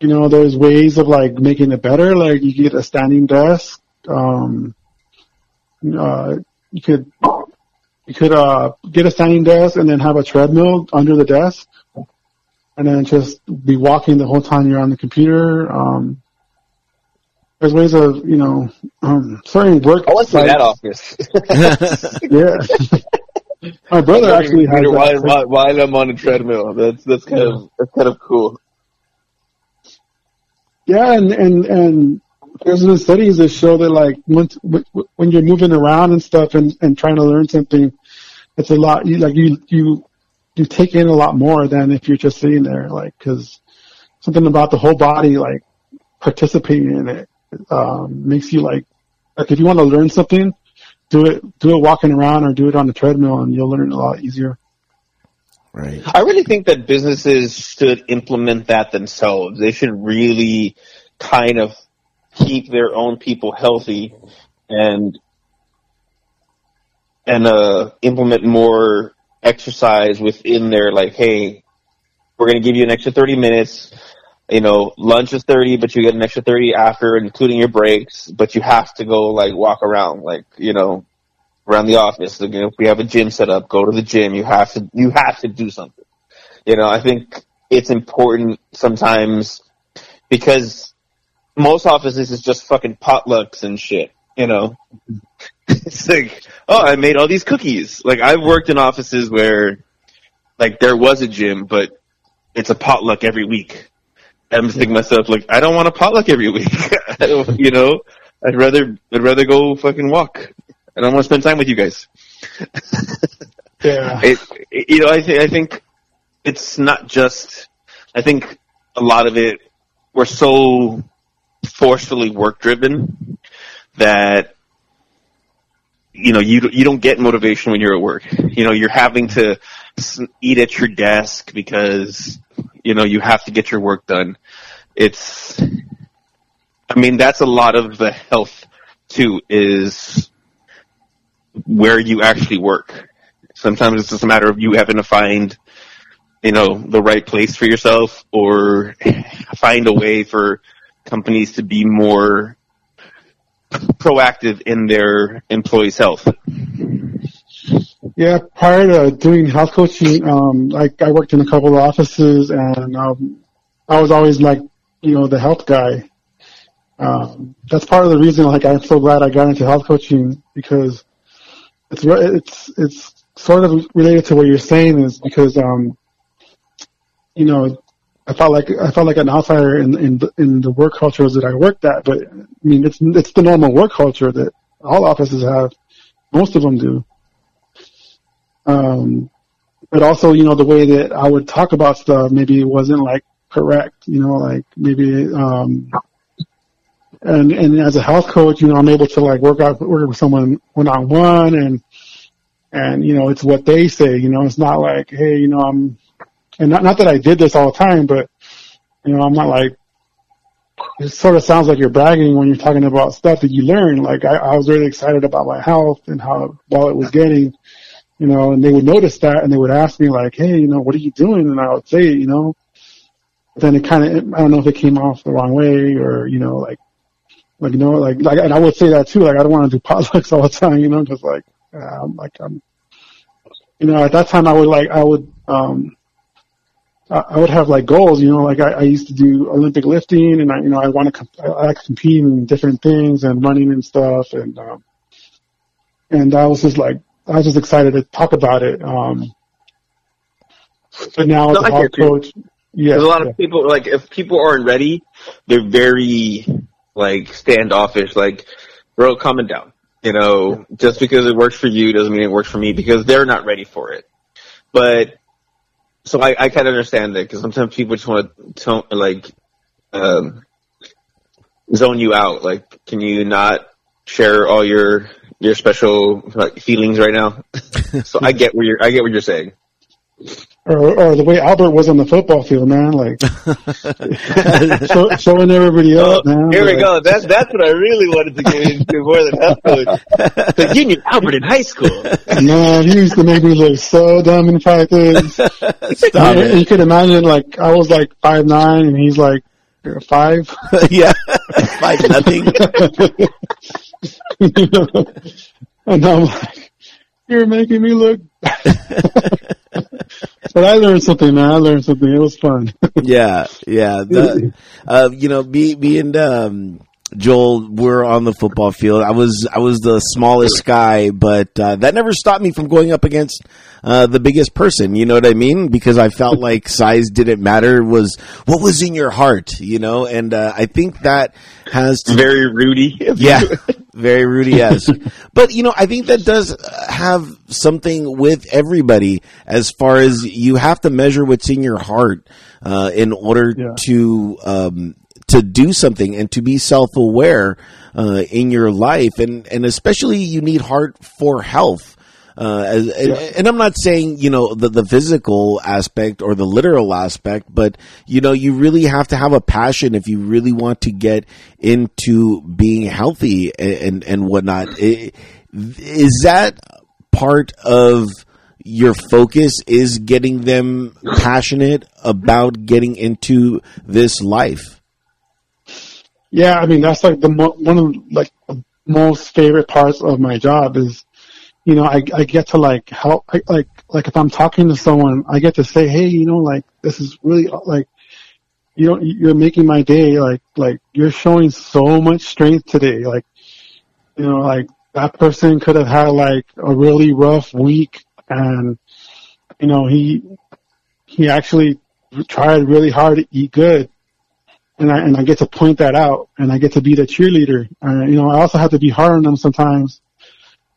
you know, there's ways of like making it better. Like you get a standing desk. Um, uh, you could, you could, uh, get a standing desk and then have a treadmill under the desk and then just be walking the whole time you're on the computer. Um, there's ways of, you know, um, certain work. I went to sites- that office. yeah. My brother actually has while, that. while, while I'm on a treadmill. That's that's kind of that's kind of cool. Yeah, and and and there's been studies that show that like when when you're moving around and stuff and and trying to learn something, it's a lot. You like you you you take in a lot more than if you're just sitting there, like because something about the whole body, like participating in it, um, makes you like like if you want to learn something, do it do it walking around or do it on the treadmill, and you'll learn it a lot easier. Right. I really think that businesses should implement that themselves. They should really kind of keep their own people healthy and and uh implement more exercise within their like, hey, we're gonna give you an extra thirty minutes. You know, lunch is thirty, but you get an extra thirty after, including your breaks. But you have to go like walk around, like you know, around the office. Like, you know, if we have a gym set up, go to the gym. You have to, you have to do something. You know, I think it's important sometimes because most offices is just fucking potlucks and shit. You know, it's like, oh, I made all these cookies. Like I've worked in offices where, like, there was a gym, but it's a potluck every week. I'm just thinking myself, like, I don't want a potluck every week. I don't, you know, I'd rather, I'd rather go fucking walk. I don't want to spend time with you guys. Yeah. It, it- you know, I, think I think it's not just. I think a lot of it we're so forcefully work driven that you know you you don't get motivation when you're at work. You know, you're having to eat at your desk because you know you have to get your work done. It's. I mean, that's a lot of the health too. Is where you actually work. Sometimes it's just a matter of you having to find, you know, the right place for yourself or find a way for companies to be more proactive in their employees' health. Yeah, prior to doing health coaching, um, like I worked in a couple of offices, and um, I was always like, you know, the health guy. Um, that's part of the reason, like, I'm so glad I got into health coaching because it's it's it's sort of related to what you're saying is because, um, you know, I felt like I felt like an outsider in in the, in the work cultures that I worked at, but I mean, it's it's the normal work culture that all offices have. Most of them do. Um, but also, you know, the way that I would talk about stuff maybe wasn't like correct, you know, like maybe, um, and, and as a health coach, you know, I'm able to like work out, work with someone one on one and, and, you know, it's what they say, you know, it's not like, hey, you know, I'm, and not, not that I did this all the time, but, you know, I'm not like, it sort of sounds like you're bragging when you're talking about stuff that you learned. Like I, I was really excited about my health and how well it was getting, you know, and they would notice that and they would ask me like, hey, you know, what are you doing? And I would say, you know, then it kind of, I don't know if it came off the wrong way or, you know, like, like, you know, like, like, and I would say that too, like, I don't want to do potlucks all the time, you know, cause like, uh, I'm like, I'm, you know, at that time I would like, I would, um, I would have like goals, you know, like I, I used to do Olympic lifting and I, you know, I want to, comp- I like competing in different things and running and stuff. And, um, and I was just like, I was just excited to talk about it. Um, but now as No, a health get coach, yeah, There's a lot yeah. of people like if people aren't ready, they're very like standoffish. Like, bro, calm it down. You know, just because it works for you doesn't mean it works for me because they're not ready for it. But so I, I kind of understand that because sometimes people just want to like um, zone you out. Like, can you not share all your your special like, feelings right now? so I get where you're I get what you're saying. or, or the way Albert was on the football field, man, like show, showing everybody Oh, up, man. here we like, go. That's that's what I really wanted to get into more than health coach. Like you knew Albert in high school. Man, he used to make me look so dumb in practice. Stop you, it. you could imagine, like, I was like five nine, and he's like uh, five. yeah. Five nothing. you know? and I'm like, you're making me look. but I learned something, man. I learned something. It was fun. yeah, yeah. The, uh, you know, me, me and um, Joel were on the football field. I was, I was the smallest guy, but uh, that never stopped me from going up against uh, the biggest person. You know what I mean? Because I felt like size didn't matter. It Was what was in your heart? You know, and uh, I think that has to Very Rudy. yeah, very Rudy esque. but you know, I think that does uh, have something with everybody as far as you have to measure what's in your heart uh, in order Yeah. to um, to do something and to be self aware uh, in your life, and and especially you need heart for health. Uh, as, and, and I'm not saying, you know, the, the physical aspect or the literal aspect, but, you know, you really have to have a passion if you really want to get into being healthy and, and, and whatnot. Is that part of your focus is getting them passionate about getting into this life? Yeah, I mean that's like the mo- one of like the most favorite parts of my job is, you know, I I get to like help I, like like if I'm talking to someone, I get to say, hey, you know, like this is really uh, like, you know, you're making my day. Like like you're showing so much strength today. Like, you know, like that person could have had like a really rough week, and you know he he actually tried really hard to eat good and I and I get to point that out, and I get to be the cheerleader. Uh, you know, I also have to be hard on them sometimes,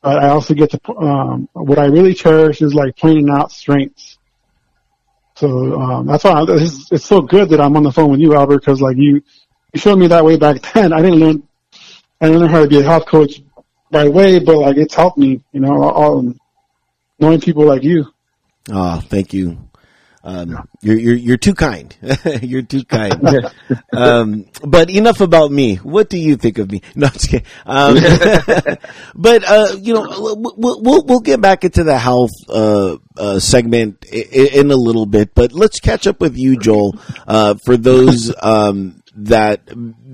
but I also get to. Um, what I really cherish is like pointing out strengths. So um, that's why I, it's, it's so good that I'm on the phone with you, Albert, because like you, you showed me that way back then. I didn't learn, I didn't learn how to be a health coach right way, but like it's helped me. You know, all, knowing people like you. Oh, thank you. Um, you're, you're, you're too kind. you're too kind. um, but enough about me. What do you think of me? No, I'm just kidding. Um, but, uh, you know, we'll, we'll, we'll get back into the health, uh, uh, segment in, in a little bit, but let's catch up with you, Joel, uh, for those, um, that,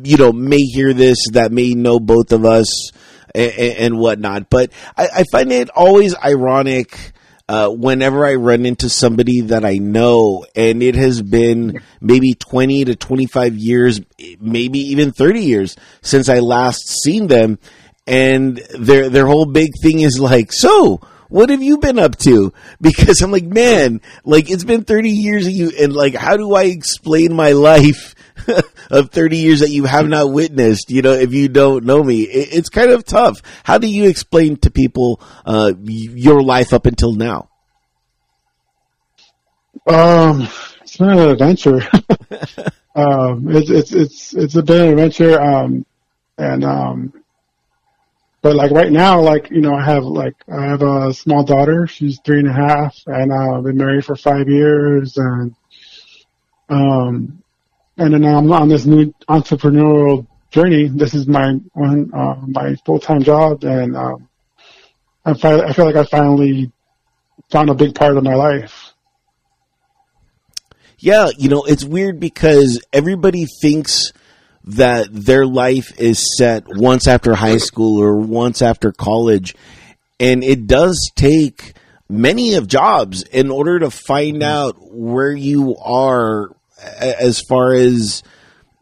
you know, may hear this, that may know both of us and, and whatnot. But I, I find it always ironic, uh, whenever I run into somebody that I know, and it has been maybe 20 to 25 years, maybe even 30 years since I last seen them, and their their whole big thing is like, so what have you been up to? Because I'm like, man, like it's been 30 years of you, and like, how do I explain my life of 30 years that you have not witnessed? You know, if you don't know me, it, it's kind of tough. How do you explain to people uh, your life up until now? Um, it's been an adventure. um, it's it's it's it's a bit of an adventure. Um, and um, but like right now, like you know, I have like I have a small daughter. She's three and a half, and uh, I've been married for five years, and um, and then I'm on this new entrepreneurial journey. This is my one uh, my full time job, and um, I feel I feel like I finally found a big part of my life. Yeah, you know, it's weird because everybody thinks that their life is set once after high school or once after college. And it does take many of jobs in order to find out where you are as far as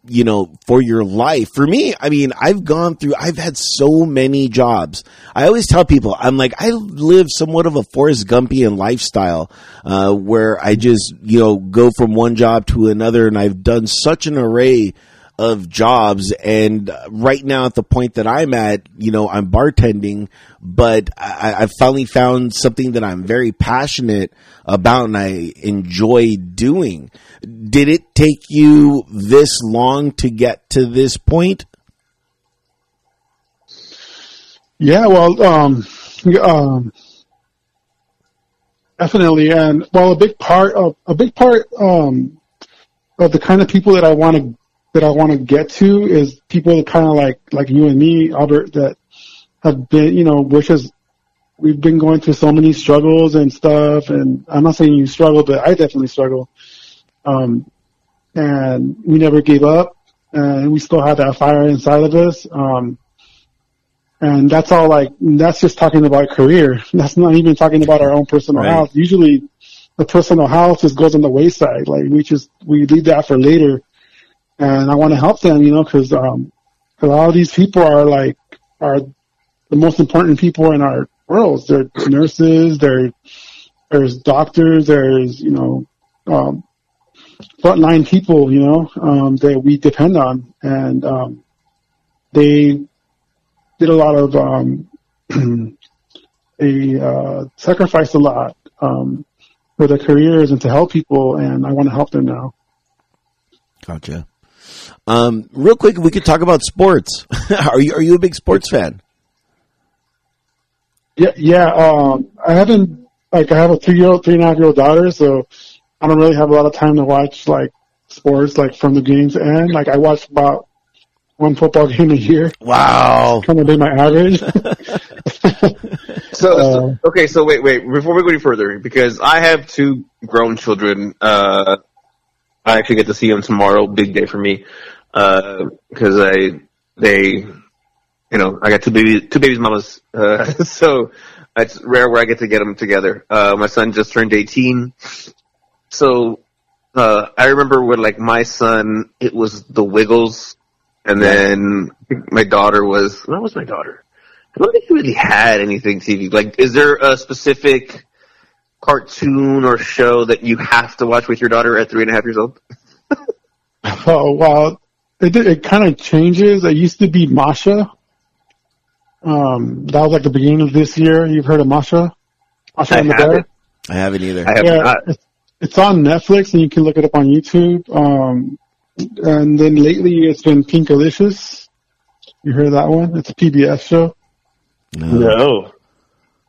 you know, for your life. For me, I mean, I've gone through, I've had so many jobs. I always tell people, I'm like, I live somewhat of a Forrest Gumpian lifestyle, uh, where I just, you know, go from one job to another and I've done such an array of jobs. And right now at the point that I'm at, you know, I'm bartending, but I, I've finally found something that I'm very passionate about and I enjoy doing. Did it take you this long to get to this point? Yeah, well, um, um, definitely, and well, a big part of a big part um, of the kind of people that I want to that I want to get to is people kind of like like you and me, Albert, that have been, you know, which is we've been going through so many struggles and stuff, and I'm not saying you struggle, but I definitely struggle. Um, and we never gave up, and we still have that fire inside of us. Um, and that's all like, that's just talking about career. That's not even talking about our own personal Right. health. Usually the personal health just goes on the wayside. Like we just, we leave that for later. And I want to help them, you know, cause, um, a lot of these people are like, are the most important people in our worlds. They're nurses, they're, there's doctors, there's, you know, um, frontline people, you know, um, that we depend on. And, um, they, did a lot of um, a uh, sacrificed a lot um, for their careers and to help people, and I want to help them now. Gotcha. Um, real quick, we could talk about sports. are you are you a big sports fan? Yeah, yeah. Um, I haven't like I have a three year old, three and a half year old daughter, so I don't really have a lot of time to watch like sports like from the games end. Like I watch about one football game a year. Wow. Kind of been my average. So, Uh, so- okay, so wait, wait, before we go any further, because I have two grown children, uh, I actually get to see them tomorrow, big day for me, uh, cause I, they, you know, I got two baby, two babies mamas, uh, so it's rare where I get to get them together. Uh, my son just turned 18, so, uh, I remember when like my son, it was the Wiggles, and then my daughter was, what was my daughter? I don't think he really had anything TV. Like, is there a specific cartoon or show that you have to watch with your daughter at three and a half years old? oh well, it it kind of changes. It used to be Masha. Um, that was like the beginning of this year. You've heard of Masha? Masha I and the haven't. Bear. I haven't either. I have yeah, not. it's, it's on Netflix and you can look it up on YouTube. Um, and then lately it's been Pinkalicious. You heard of that one? It's a PBS show. No. No.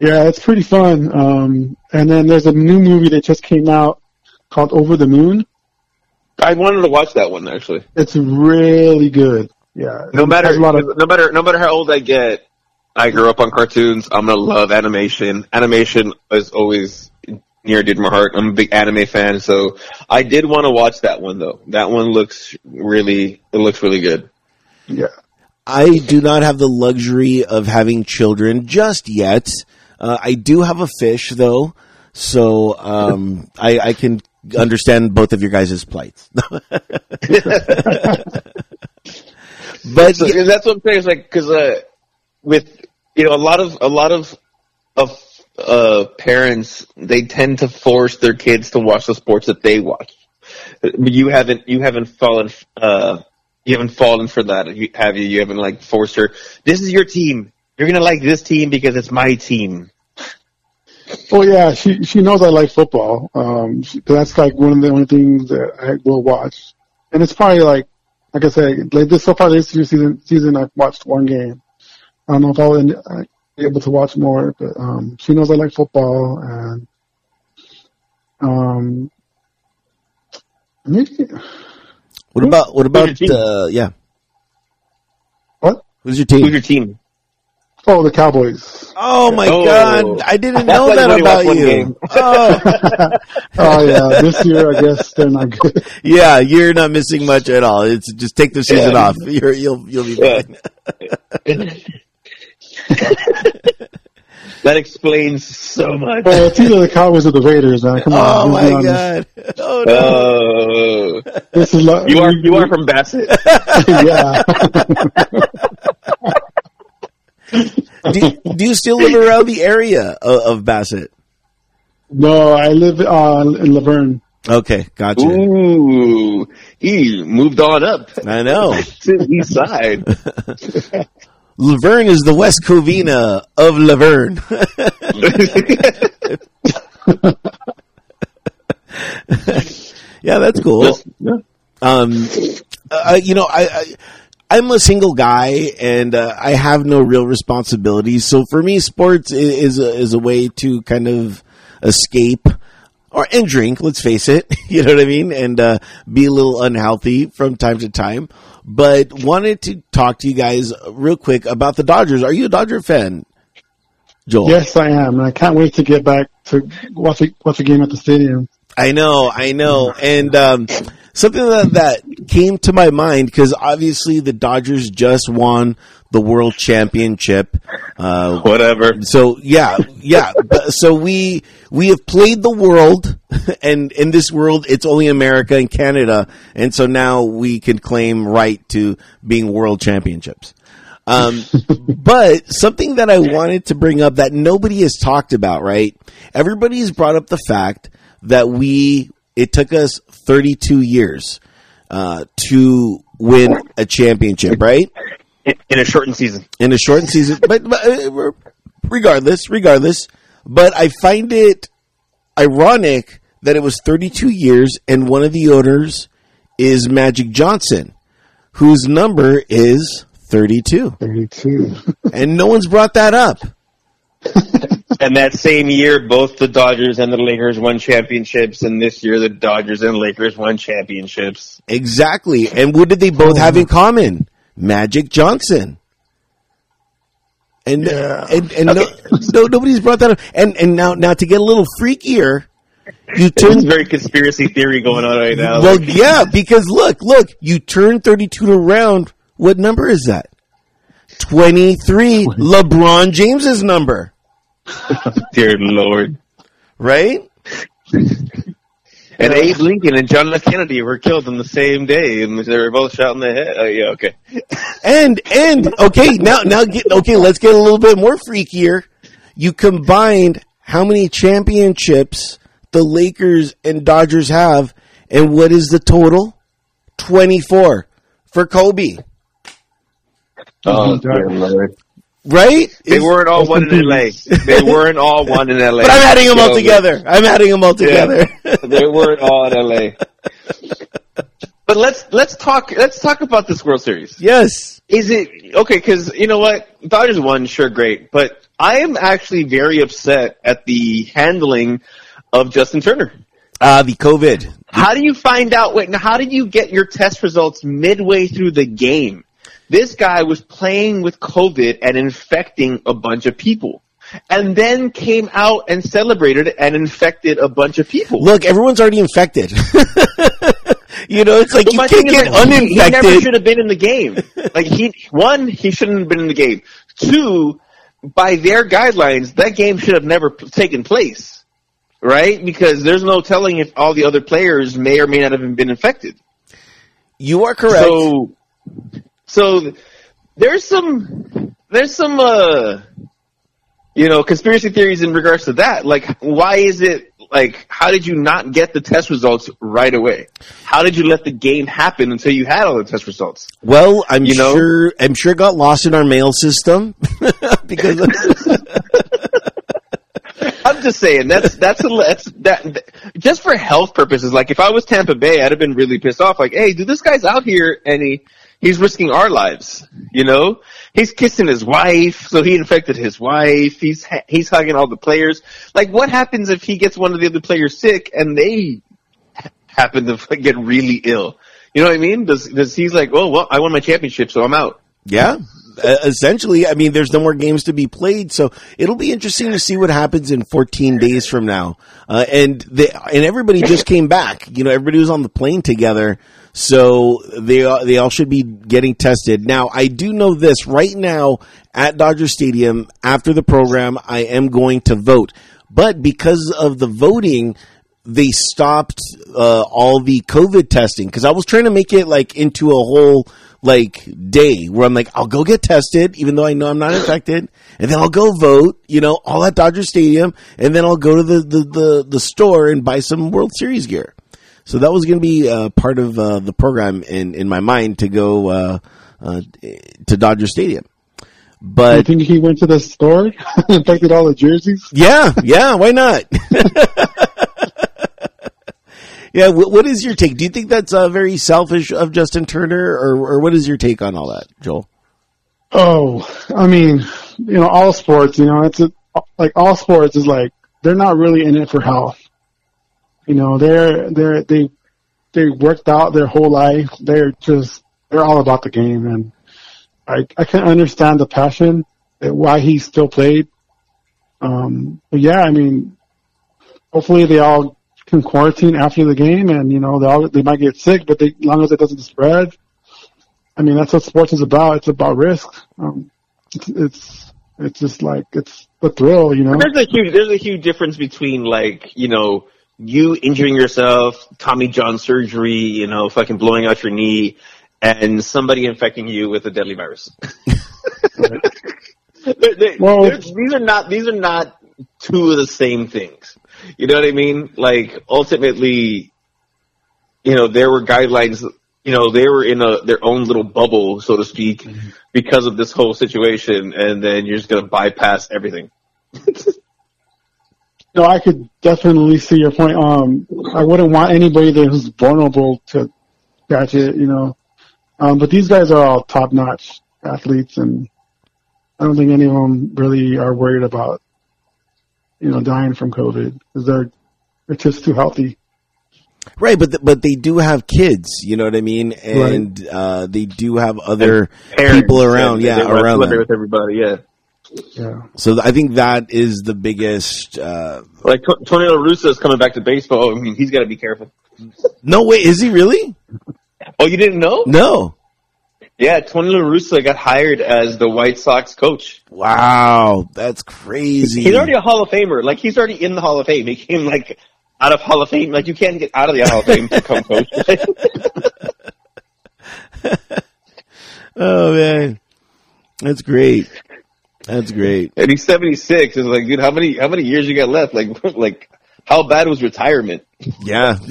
Yeah, it's pretty fun. Um, and then there's a new movie that just came out called Over the Moon. I wanted to watch that one actually. It's really good. Yeah. No matter, a lot of, no matter, no matter how old I get, I grew up on cartoons. I'm gonna love animation. Animation is always near and dear to my heart. I'm a big anime fan, so I did want to watch that one though. That one looks really, it looks really good. yeah. I do not have the luxury of having children just yet. Uh, I do have a fish though, so um, I, I can understand both of your guys' plights. but So, yeah, that's what I'm saying. Is like because uh, with you know a lot of a lot of of uh, parents they tend to force their kids to watch the sports that they watch. You haven't you haven't fallen uh, you haven't fallen for that, have you? You haven't like forced her. This is your team. You're gonna like this team because it's my team. Oh yeah, she she knows I like football. Um, she, that's like one of the only things that I will watch, and it's probably like, like I said, like this so far this year season season I've watched one game. I don't know if I'll end, uh, be able to watch more, but um, she knows I like football, and um, maybe what about what about Who's uh, yeah? what? Who's your team? Who's your team? Oh, the Cowboys. Oh my Oh. god, I didn't know why that about you. Oh, oh yeah, this year I guess they're not good. yeah, you're not missing much at all. It's just take the season Yeah. off. You're, you'll you'll be Yeah. fine. that explains so much. Well, it's either the Cowboys or the Raiders, man. Come on. Oh let's my honest. god. Oh no. Oh, This is like, you are you are from Bassett. yeah. Do, do you still live around the area of, of Bassett? No, I live uh, in La Verne. Okay, gotcha. Ooh, he moved on up I know. to the east side. La Verne is the West Covina of La Verne. yeah, that's cool. Um, uh, you know, I, I I'm a single guy and uh, I have no real responsibilities. So for me, sports i- is a, is a way to kind of escape or and drink. Let's face it, you know what I mean, and uh, be a little unhealthy from time to time. But wanted to talk to you guys real quick about the Dodgers. Are you a Dodger fan, Joel? Yes, I am, and I can't wait to get back to watch a, watch a game at the stadium. I know, I know. And um, something that, that came to my mind because obviously the Dodgers just won the World Championship. Uh, Whatever. so yeah, yeah. So we we have played the world, and in this world, it's only America and Canada, and so now we can claim right to being world championships. Um, but something that I wanted to bring up that nobody has talked about, right? Everybody's brought up the fact that we, it took us 32 years, uh, to win a championship, right? in, in a shortened season. in a shortened season. But, but uh, regardless, regardless, but I find it ironic that it was 32 years and one of the owners is Magic Johnson, whose number is 32, 32. and no one's brought that up. And that same year, both the Dodgers and the Lakers won championships, and this year the Dodgers and Lakers won championships. Exactly. And what did they both have in common? Magic Johnson. And Yeah. and, and no, no, nobody's brought that up. And and now now to get a little freakier, you turn There's very conspiracy theory going on right now. Well, Like, yeah, because look, look, you turn 32 to round. What number is that? 23. LeBron James's number, dear Lord. right? And Abe Lincoln and John F. Kennedy were killed on the same day, and they were both shot in the head. Oh, yeah, okay. And and okay, now now get okay, let's get a little bit more freakier. You combined how many championships the Lakers and Dodgers have and what is the total? 24 for Kobe, Oh, right? They Is- weren't all one in LA. They weren't all one in LA. But I'm adding them all So, together. I'm adding them all together. They weren't all in LA. But let's let's talk let's talk about this World Series. yes. Is it okay? Because you know what, Dodgers won, sure, great, but I am actually very upset at the handling of Justin Turner. Uh, the COVID. How do you find out? Wait, how did you get your test results midway through the game? This guy was playing with COVID and infecting a bunch of people, and then came out and celebrated and infected a bunch of people. Look, everyone's already infected. you know, it's like But you can't is get he- He never uninfected. should have been in the game. Like he, one, he shouldn't have been in the game. Two, by their guidelines, that game should have never p- taken place, right? Because there's no telling if all the other players may or may not have been infected. You are correct. So, so there's some, there's some, uh, you know, conspiracy theories in regards to that. Like, why is it, like, how did you not get the test results right away? How did you let the game happen until you had all the test results? well, I'm you know? sure. I'm sure it got lost in our mail system because I'm just saying that's that's a that's that, that- just for health purposes. Like if I was Tampa Bay, I'd have been really pissed off. Like, hey, dude, this guy's out here and he he's risking our lives. You know, he's kissing his wife, so he infected his wife. He's ha- he's hugging all the players. Like, what happens if he gets one of the other players sick and they ha- happen to get really ill? You know what I mean? Does does he's like, oh well, I won my championship, so I'm out. yeah, essentially, I mean, there's no more games to be played, so it'll be interesting to see what happens in 14 days from now. Uh, and they and everybody just came back. You know, everybody was on the plane together, so they they all should be getting tested. Now, I do know this right now at Dodger Stadium after the program, I am going to vote, but because of the voting. They stopped uh, all the COVID testing because I was trying to make it like into a whole like day where I'm like, I'll go get tested, even though I know I'm not infected, and then I'll go vote, you know, all at Dodger Stadium, and then I'll go to the, the, the, the store and buy some World Series gear. So that was going to be uh, part of uh, the program in, in my mind to go uh, uh, to Dodger Stadium. But I think he went to the store and infected all the jerseys. yeah, yeah, why not? yeah, what, what is your take? Do you think that's uh, very selfish of Justin Turner, or, or what is your take on all that, Joel? Oh, I mean, you know, all sports, you know, it's a, like all sports is like they're not really in it for health. You know, they're they're they they worked out their whole life. They're just they're all about the game, and I I can understand the passion that why he still played. Um, but yeah, I mean, hopefully they all can quarantine after the game, and you know they all they might get sick, but they, as long as it doesn't spread, I mean, that's what sports is about. It's about risk. Um, it's, it's, it's just like, it's the thrill, you know? There's a huge there's a huge difference between like you know you injuring yourself, Tommy John surgery, you know, fucking blowing out your knee, and somebody infecting you with a deadly virus. They- they- Well- they're- these are not these are not two of the same things. You know what I mean? Like ultimately, you know, there were guidelines you know, they were in a, their own little bubble, so to speak, mm-hmm. because of this whole situation, and then you're just gonna bypass everything. No, I could definitely see your point. Um, I wouldn't want anybody that who's vulnerable to catch it, you know. Um, but these guys are all top notch athletes, and I don't think any of them really are worried about, you know, dying from COVID because they're they're just too healthy. Right, but th- but they do have kids, you know what I mean, and uh, they do have other Parents people around, and yeah, around them. with everybody. Yeah, Yeah. So th- I think that is the biggest. Uh, like T- Tony La Russa is coming back to baseball. I mean, he's got to be careful. no way, is he really? Oh, you didn't know? No. Yeah, Tony La Russa got hired as the White Sox coach. Wow, that's crazy. He's already a Hall of Famer. Like he's already in the Hall of Fame. He came like out of Hall of Fame. Like you can't get out of the Hall of Fame to become coach. oh man, that's great. That's great. and he's seventy six. It's like, dude, how many how many years you got left? Like like how bad was retirement? Yeah.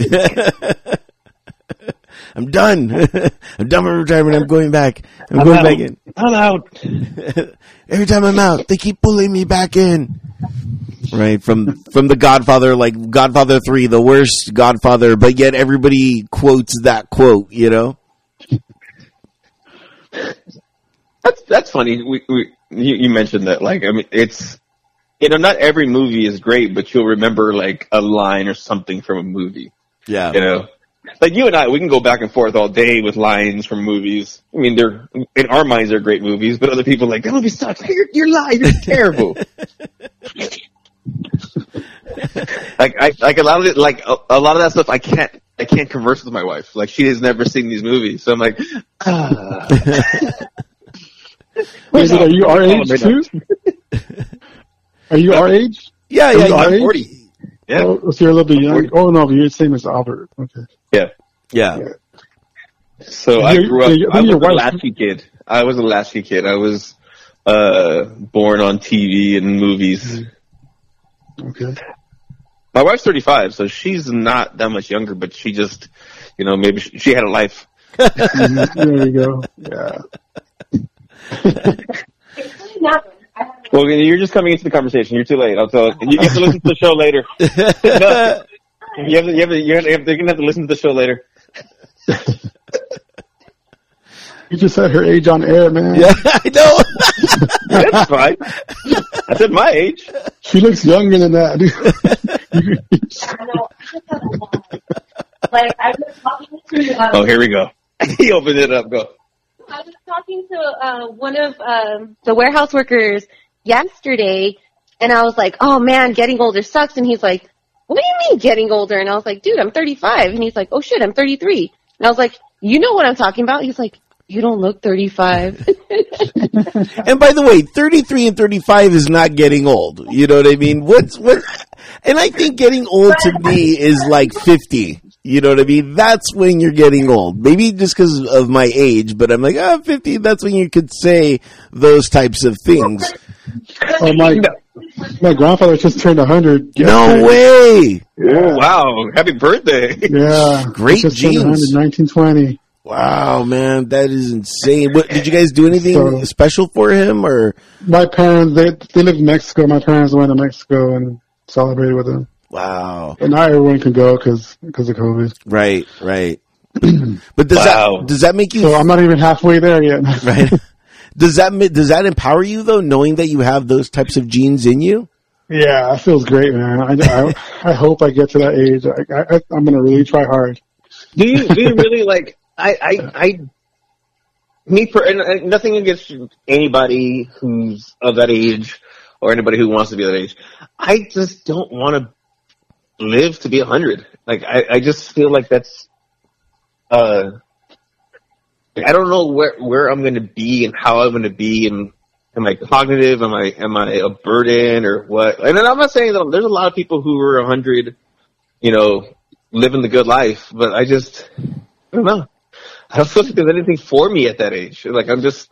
I'm done. I'm done with retirement. I'm going back. I'm, I'm going out. back in. I'm out. Every time I'm out, they keep pulling me back in. Right from from the Godfather, like Godfather three, the worst Godfather, but yet everybody quotes that quote. You know. That's that's funny. We, we you, you mentioned that. Like I mean, it's you know not every movie is great, but you'll remember like a line or something from a movie. Yeah. You know, like you and I, we can go back and forth all day with lines from movies. I mean, they're in our minds they're great movies, but other people are like that movie sucks. You're, you're lying. You're terrible. like I like a lot of it, like a, a lot of that stuff. I can't I can't converse with my wife. Like she has never seen these movies, so I'm like, ah. Wait, are you our age Right too? Are you our age? Yeah. Are Yeah. you our yeah. age? forty. Yeah, Oh, so you're a little bit young. Oh no, but you're the same as Albert. Okay. yeah. Yeah. So I grew up. you're- I was a wife- latchkey kid. I was a latchkey kid. I was uh born on TV and movies. Okay. My wife's 35, so she's not that much younger, but she just, you know, maybe she, she had a life. Mhm, there you go. Yeah. Not, I have Well, you're just coming into the conversation. You're too late. I'll tell you. You have to listen to the show later. No, you have to, you have to, you have to, you're gonna have to listen to the show later. You just said her age on air, man. Yeah. I know. That's fine. I said my age. She looks younger than that, dude. I know. I just have a lot. Like I was talking to um, Oh, here we go. he opened it up. Go. I was talking to uh, one of um, the warehouse workers yesterday, and I was like, "Oh man, getting older sucks." And he's like, "What do you mean getting older?" And I was like, "Dude, I'm 35." And he's like, "Oh shit, I'm 33." And I was like, "You know what I'm talking about?" He's like, "You don't look 35." And by the way, 33 and 35 is not getting old. You know what I mean? What's what? And I think getting old to me is like 50. You know what I mean? That's when you're getting old. Maybe just because of my age, but I'm like, ah, 50, that's when you could say those types of things. oh my, my grandfather just turned hundred. No way! Oh, wow. Happy birthday. Yeah. Great just turned 100, genes. 1920. Wow, man, that is insane. What, did you guys do anything So- special for him or? My parents, they they live in Mexico. My parents went to Mexico and celebrated with them. Wow. But not everyone can go because because of COVID. Right, right. But does Wow. that, does that make you So I'm not even halfway there yet. right? Does that does that empower you though, knowing that you have those types of genes in you? Yeah, it feels great, man. I, I, I hope I get to that age. I, I, I'm going to really try hard. do you do you really like I I I me for and, and nothing against anybody who's of that age or anybody who wants to be that age. I just don't want to live to be a hundred. Like I I just feel like that's uh I don't know where where I'm to be and how I'm to be and am I cognitive? Am I am I a burden or what? And I'm not saying that there's a lot of people who are a hundred, you know, living the good life, but I just I don't know. I don't feel like there's anything for me at that age. Like I'm just,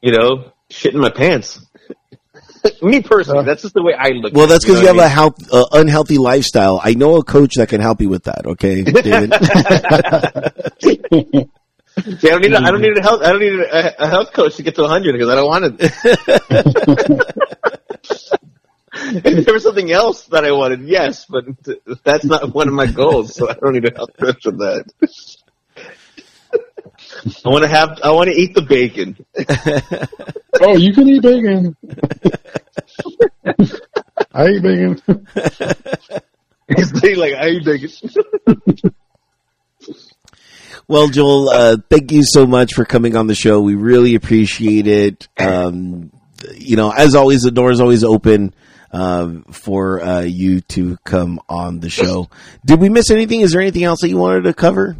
you know, shitting my pants. Me personally, that's just the way I look. Well, at that's you because you know have a health, uh, unhealthy lifestyle. I know a coach that can help you with that. Okay, David. I? See, I don't need. A, I don't need a health. I don't need a, a health coach to get to 100 because I don't want it. if there was something else that I wanted, yes, but that's not one of my goals, so I don't need a health coach for that. I want to have. I want to eat the bacon. Oh, you can eat bacon. I eat bacon. He's like, I eat bacon. Well, Joel, uh, thank you so much for coming on the show. We really appreciate it. Um, you know, as always, the door is always open um, for uh, you to come on the show. Did we miss anything? Is there anything else that you wanted to cover?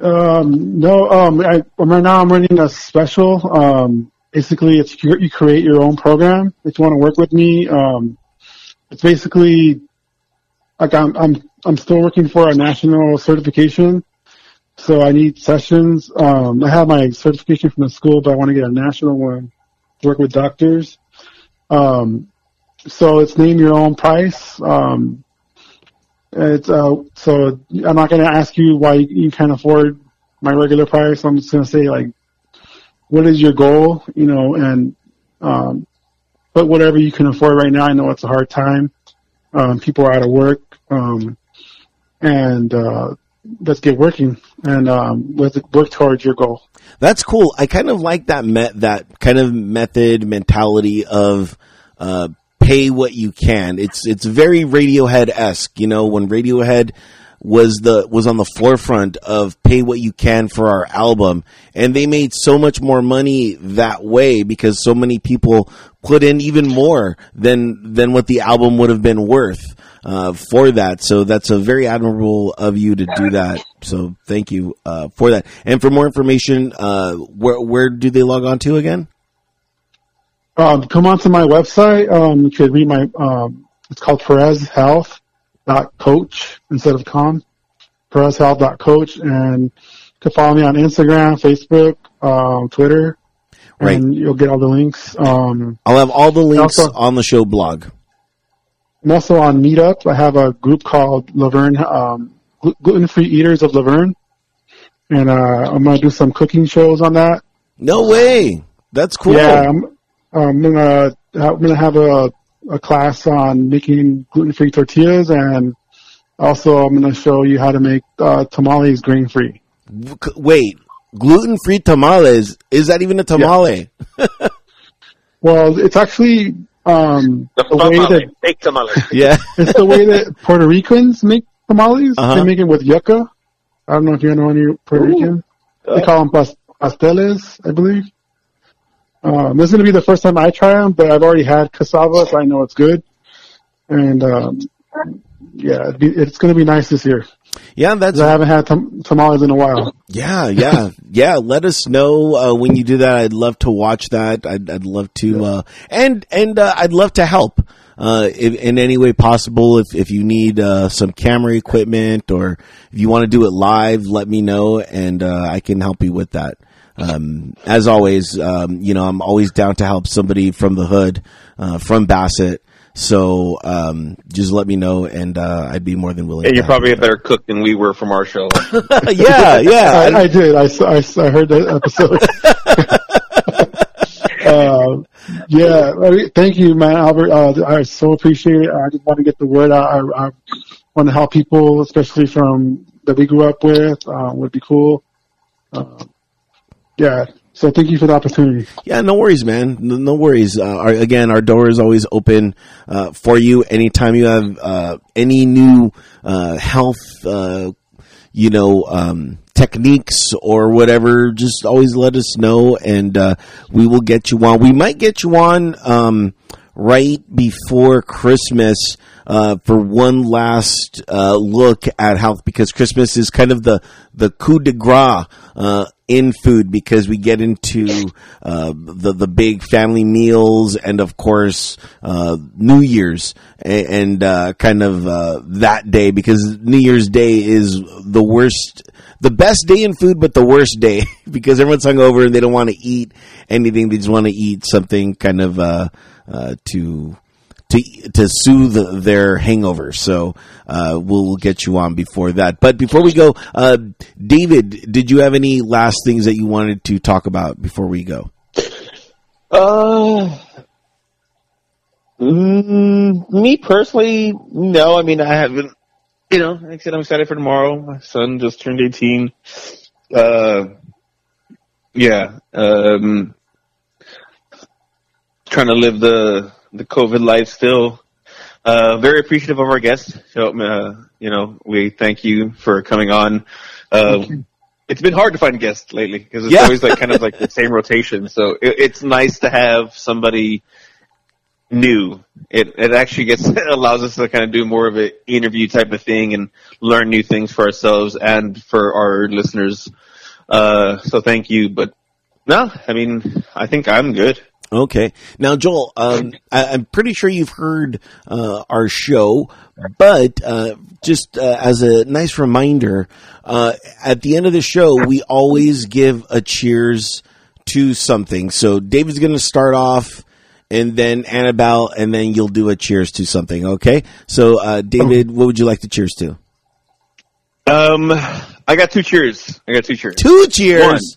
Um, no, um, I, right now I'm running a special. Um, basically, it's you you create your own program. If you want to work with me, um, it's basically like I'm I'm I'm still working for a national certification, so I need sessions. Um, I have my certification from the school, but I want to get a national one. to Work with doctors. Um, so it's name your own price. Um, it's uh, so I'm not going to ask you why you, can't afford my regular price. I'm just going to say like, what is your goal? You know, and um, but whatever you can afford right now. I know it's a hard time. Um, people are out of work, um, and uh, let's get working and um, let's work towards your goal. That's cool. I kind of like that met that kind of method mentality of uh, pay what you can. It's it's very Radiohead esque. You know, when Radiohead was the was on the forefront of pay what you can for our album, and they made so much more money that way because so many people put in even more than than what the album would have been worth uh, for that. So that's a very admirable of you to do that. So thank you uh, for that. And for more information, uh, where where do they log on to again? Um, come onto my website. Um, you could read my. Um, it's called Perez Health dot coach instead of com. Perez Health dot coach, and you can follow me on Instagram, Facebook, um, Twitter, Right. and you'll get all the links. Um, I'll have all the links Also- on the show blog. I'm also on Meetup. I have a group called La Verne, um, Gluten Free Eaters of La Verne, and uh, I'm gonna do some cooking shows on that. No way. That's cool. Yeah, I'm, I'm gonna I'm gonna have a a class on making gluten free tortillas, and also I'm gonna show you how to make uh, tamales grain free. Wait, gluten free tamales. Is that even a tamale? Well, it's actually um, The the way tamale, that make tamales. Yeah. it's the way that Puerto Ricans make tamales. Uh-huh. They make it with yucca. I don't know if you know any Puerto Rican. They call them pas- pasteles, I believe. Um, this is going to be the first time I try them, but I've already had cassava, so I know it's good. And um, yeah, it's going to be nice this year. Yeah, that's. I haven't had tam- tamales in a while. Yeah, yeah, yeah. Let us know uh, when you do that. I'd love to watch that. I'd, I'd love to, uh, and and uh, I'd love to help uh, in, in any way possible. If if you need uh, some camera equipment or if you want to do it live, let me know, and uh, I can help you with that. Um, as always, um, you know, I'm always down to help somebody from the hood, uh, from Bassett. So um, just let me know, and uh, I'd be more than willing. Yeah, to you're probably a better cook than we were from our show. yeah, yeah. I, I did. I heard that episode. uh, yeah. I mean, Thank you, man, Albert. Uh, I so appreciate it. I just want to get the word out. I, I want to help people, especially from that we grew up with. Uh, would be cool. Yeah. So thank you for the opportunity. Yeah, no worries, man. No, no worries. Uh, our, again, our door is always open uh, for you. Anytime you have uh, any new uh, health, uh, you know, um, techniques or whatever, just always let us know, and uh, we will get you on. We might get you on um, right before Christmas. Uh, for one last uh, look at health, because Christmas is kind of the the coup de grace uh, in food because we get into uh, the the big family meals and of course uh, New Year's and, uh, kind of uh, that day because New Year's Day is the worst. The best day in food, but the worst day because everyone's hungover and they don't want to eat anything. They just want to eat something kind of uh, uh, to to to soothe their hangover. So uh, we'll get you on before that. But before we go, uh, David, did you have any last things that you wanted to talk about before we go? Uh, mm, me personally, no. I mean, I haven't. You know, like I said, I'm excited for tomorrow. My son just turned 18. Uh, yeah. Um, trying to live the the COVID life still. Uh, very appreciative of our guests. So, uh, you know, we thank you for coming on. Uh, it's been hard to find guests lately because it's Yeah. always like kind of like the same rotation. So it, it's nice to have somebody new. It it actually gets allows us to kind of do more of an interview type of thing and learn new things for ourselves and for our listeners. Uh, so thank you. But no, I mean, I think I'm good. Okay. Now, Joel, um, I, I'm pretty sure you've heard uh, our show, but uh, just uh, as a nice reminder, uh, at the end of the show, we always give a cheers to something. So David's going to start off, and then Annabelle, and then you'll do a cheers to something. Okay. So, uh, David, what would you like to cheers to? Um, I got two cheers. I got two cheers. Two cheers.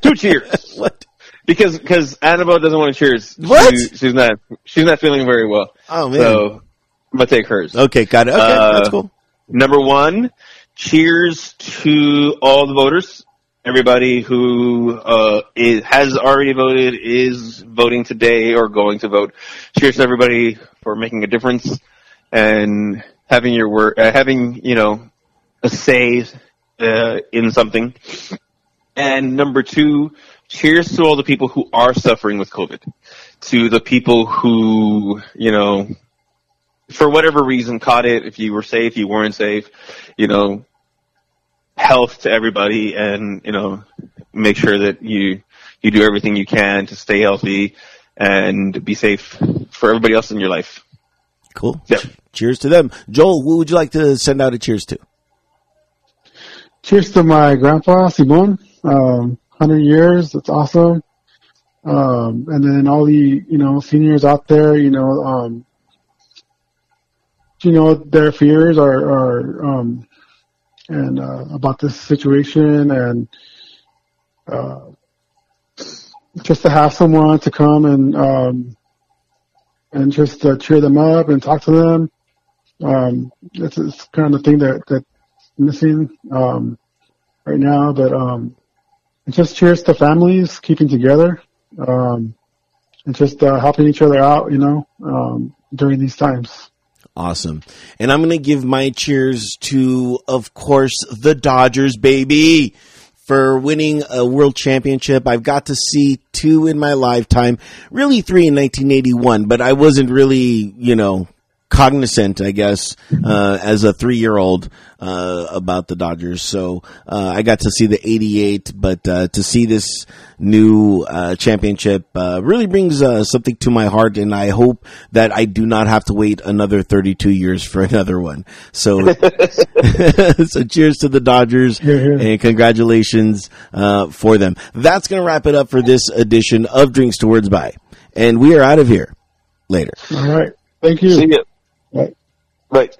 Two cheers. what? Because because Annabelle doesn't want to cheers. What? She- she's not she's not feeling very well. Oh man. So I'm gonna take hers. okay, got it. Okay, Uh, that's cool. Number one, cheers to all the voters. Everybody who uh, is, has already voted is voting today or going to vote. Cheers to everybody for making a difference and having your word, uh, having you know a say uh, in something. And number two, cheers to all the people who are suffering with COVID. To the people who, you know, for whatever reason caught it, if you were safe, you weren't safe, you know, health to everybody and, you know, make sure that you, you do everything you can to stay healthy and be safe for everybody else in your life. Cool. Yep. Cheers to them. Joel, who would you like to send out a cheers to? Cheers to my grandpa, Simon. Um, 100 years. That's awesome. Um, and then all the, you know, seniors out there, you know, um, you know, their fears are, are, um, and, uh, about this situation and, uh, just to have someone to come and, um, and just to cheer them up and talk to them. Um, kind of the thing that, that missing um, right now. But um, just cheers to families keeping together um, and just uh, helping each other out, you know, um, during these times. Awesome. And I'm going to give my cheers to, of course, the Dodgers, baby, for winning a world championship. I've got to see two in my lifetime, really three in 1981, but I wasn't really, you know, cognizant, I guess, uh, as a three year old, uh, about the Dodgers. So, uh, I got to see the 88, but, uh, to see this new, uh, championship, uh, really brings, uh, something to my heart. And I hope that I do not have to wait another 32 years for another one. So, so cheers to the Dodgers Here, here. and congratulations, uh, for them. That's going to wrap it up for this edition of Drinks to Words By. And we are out of here later. All right. Thank you. See ya. Bye. Right.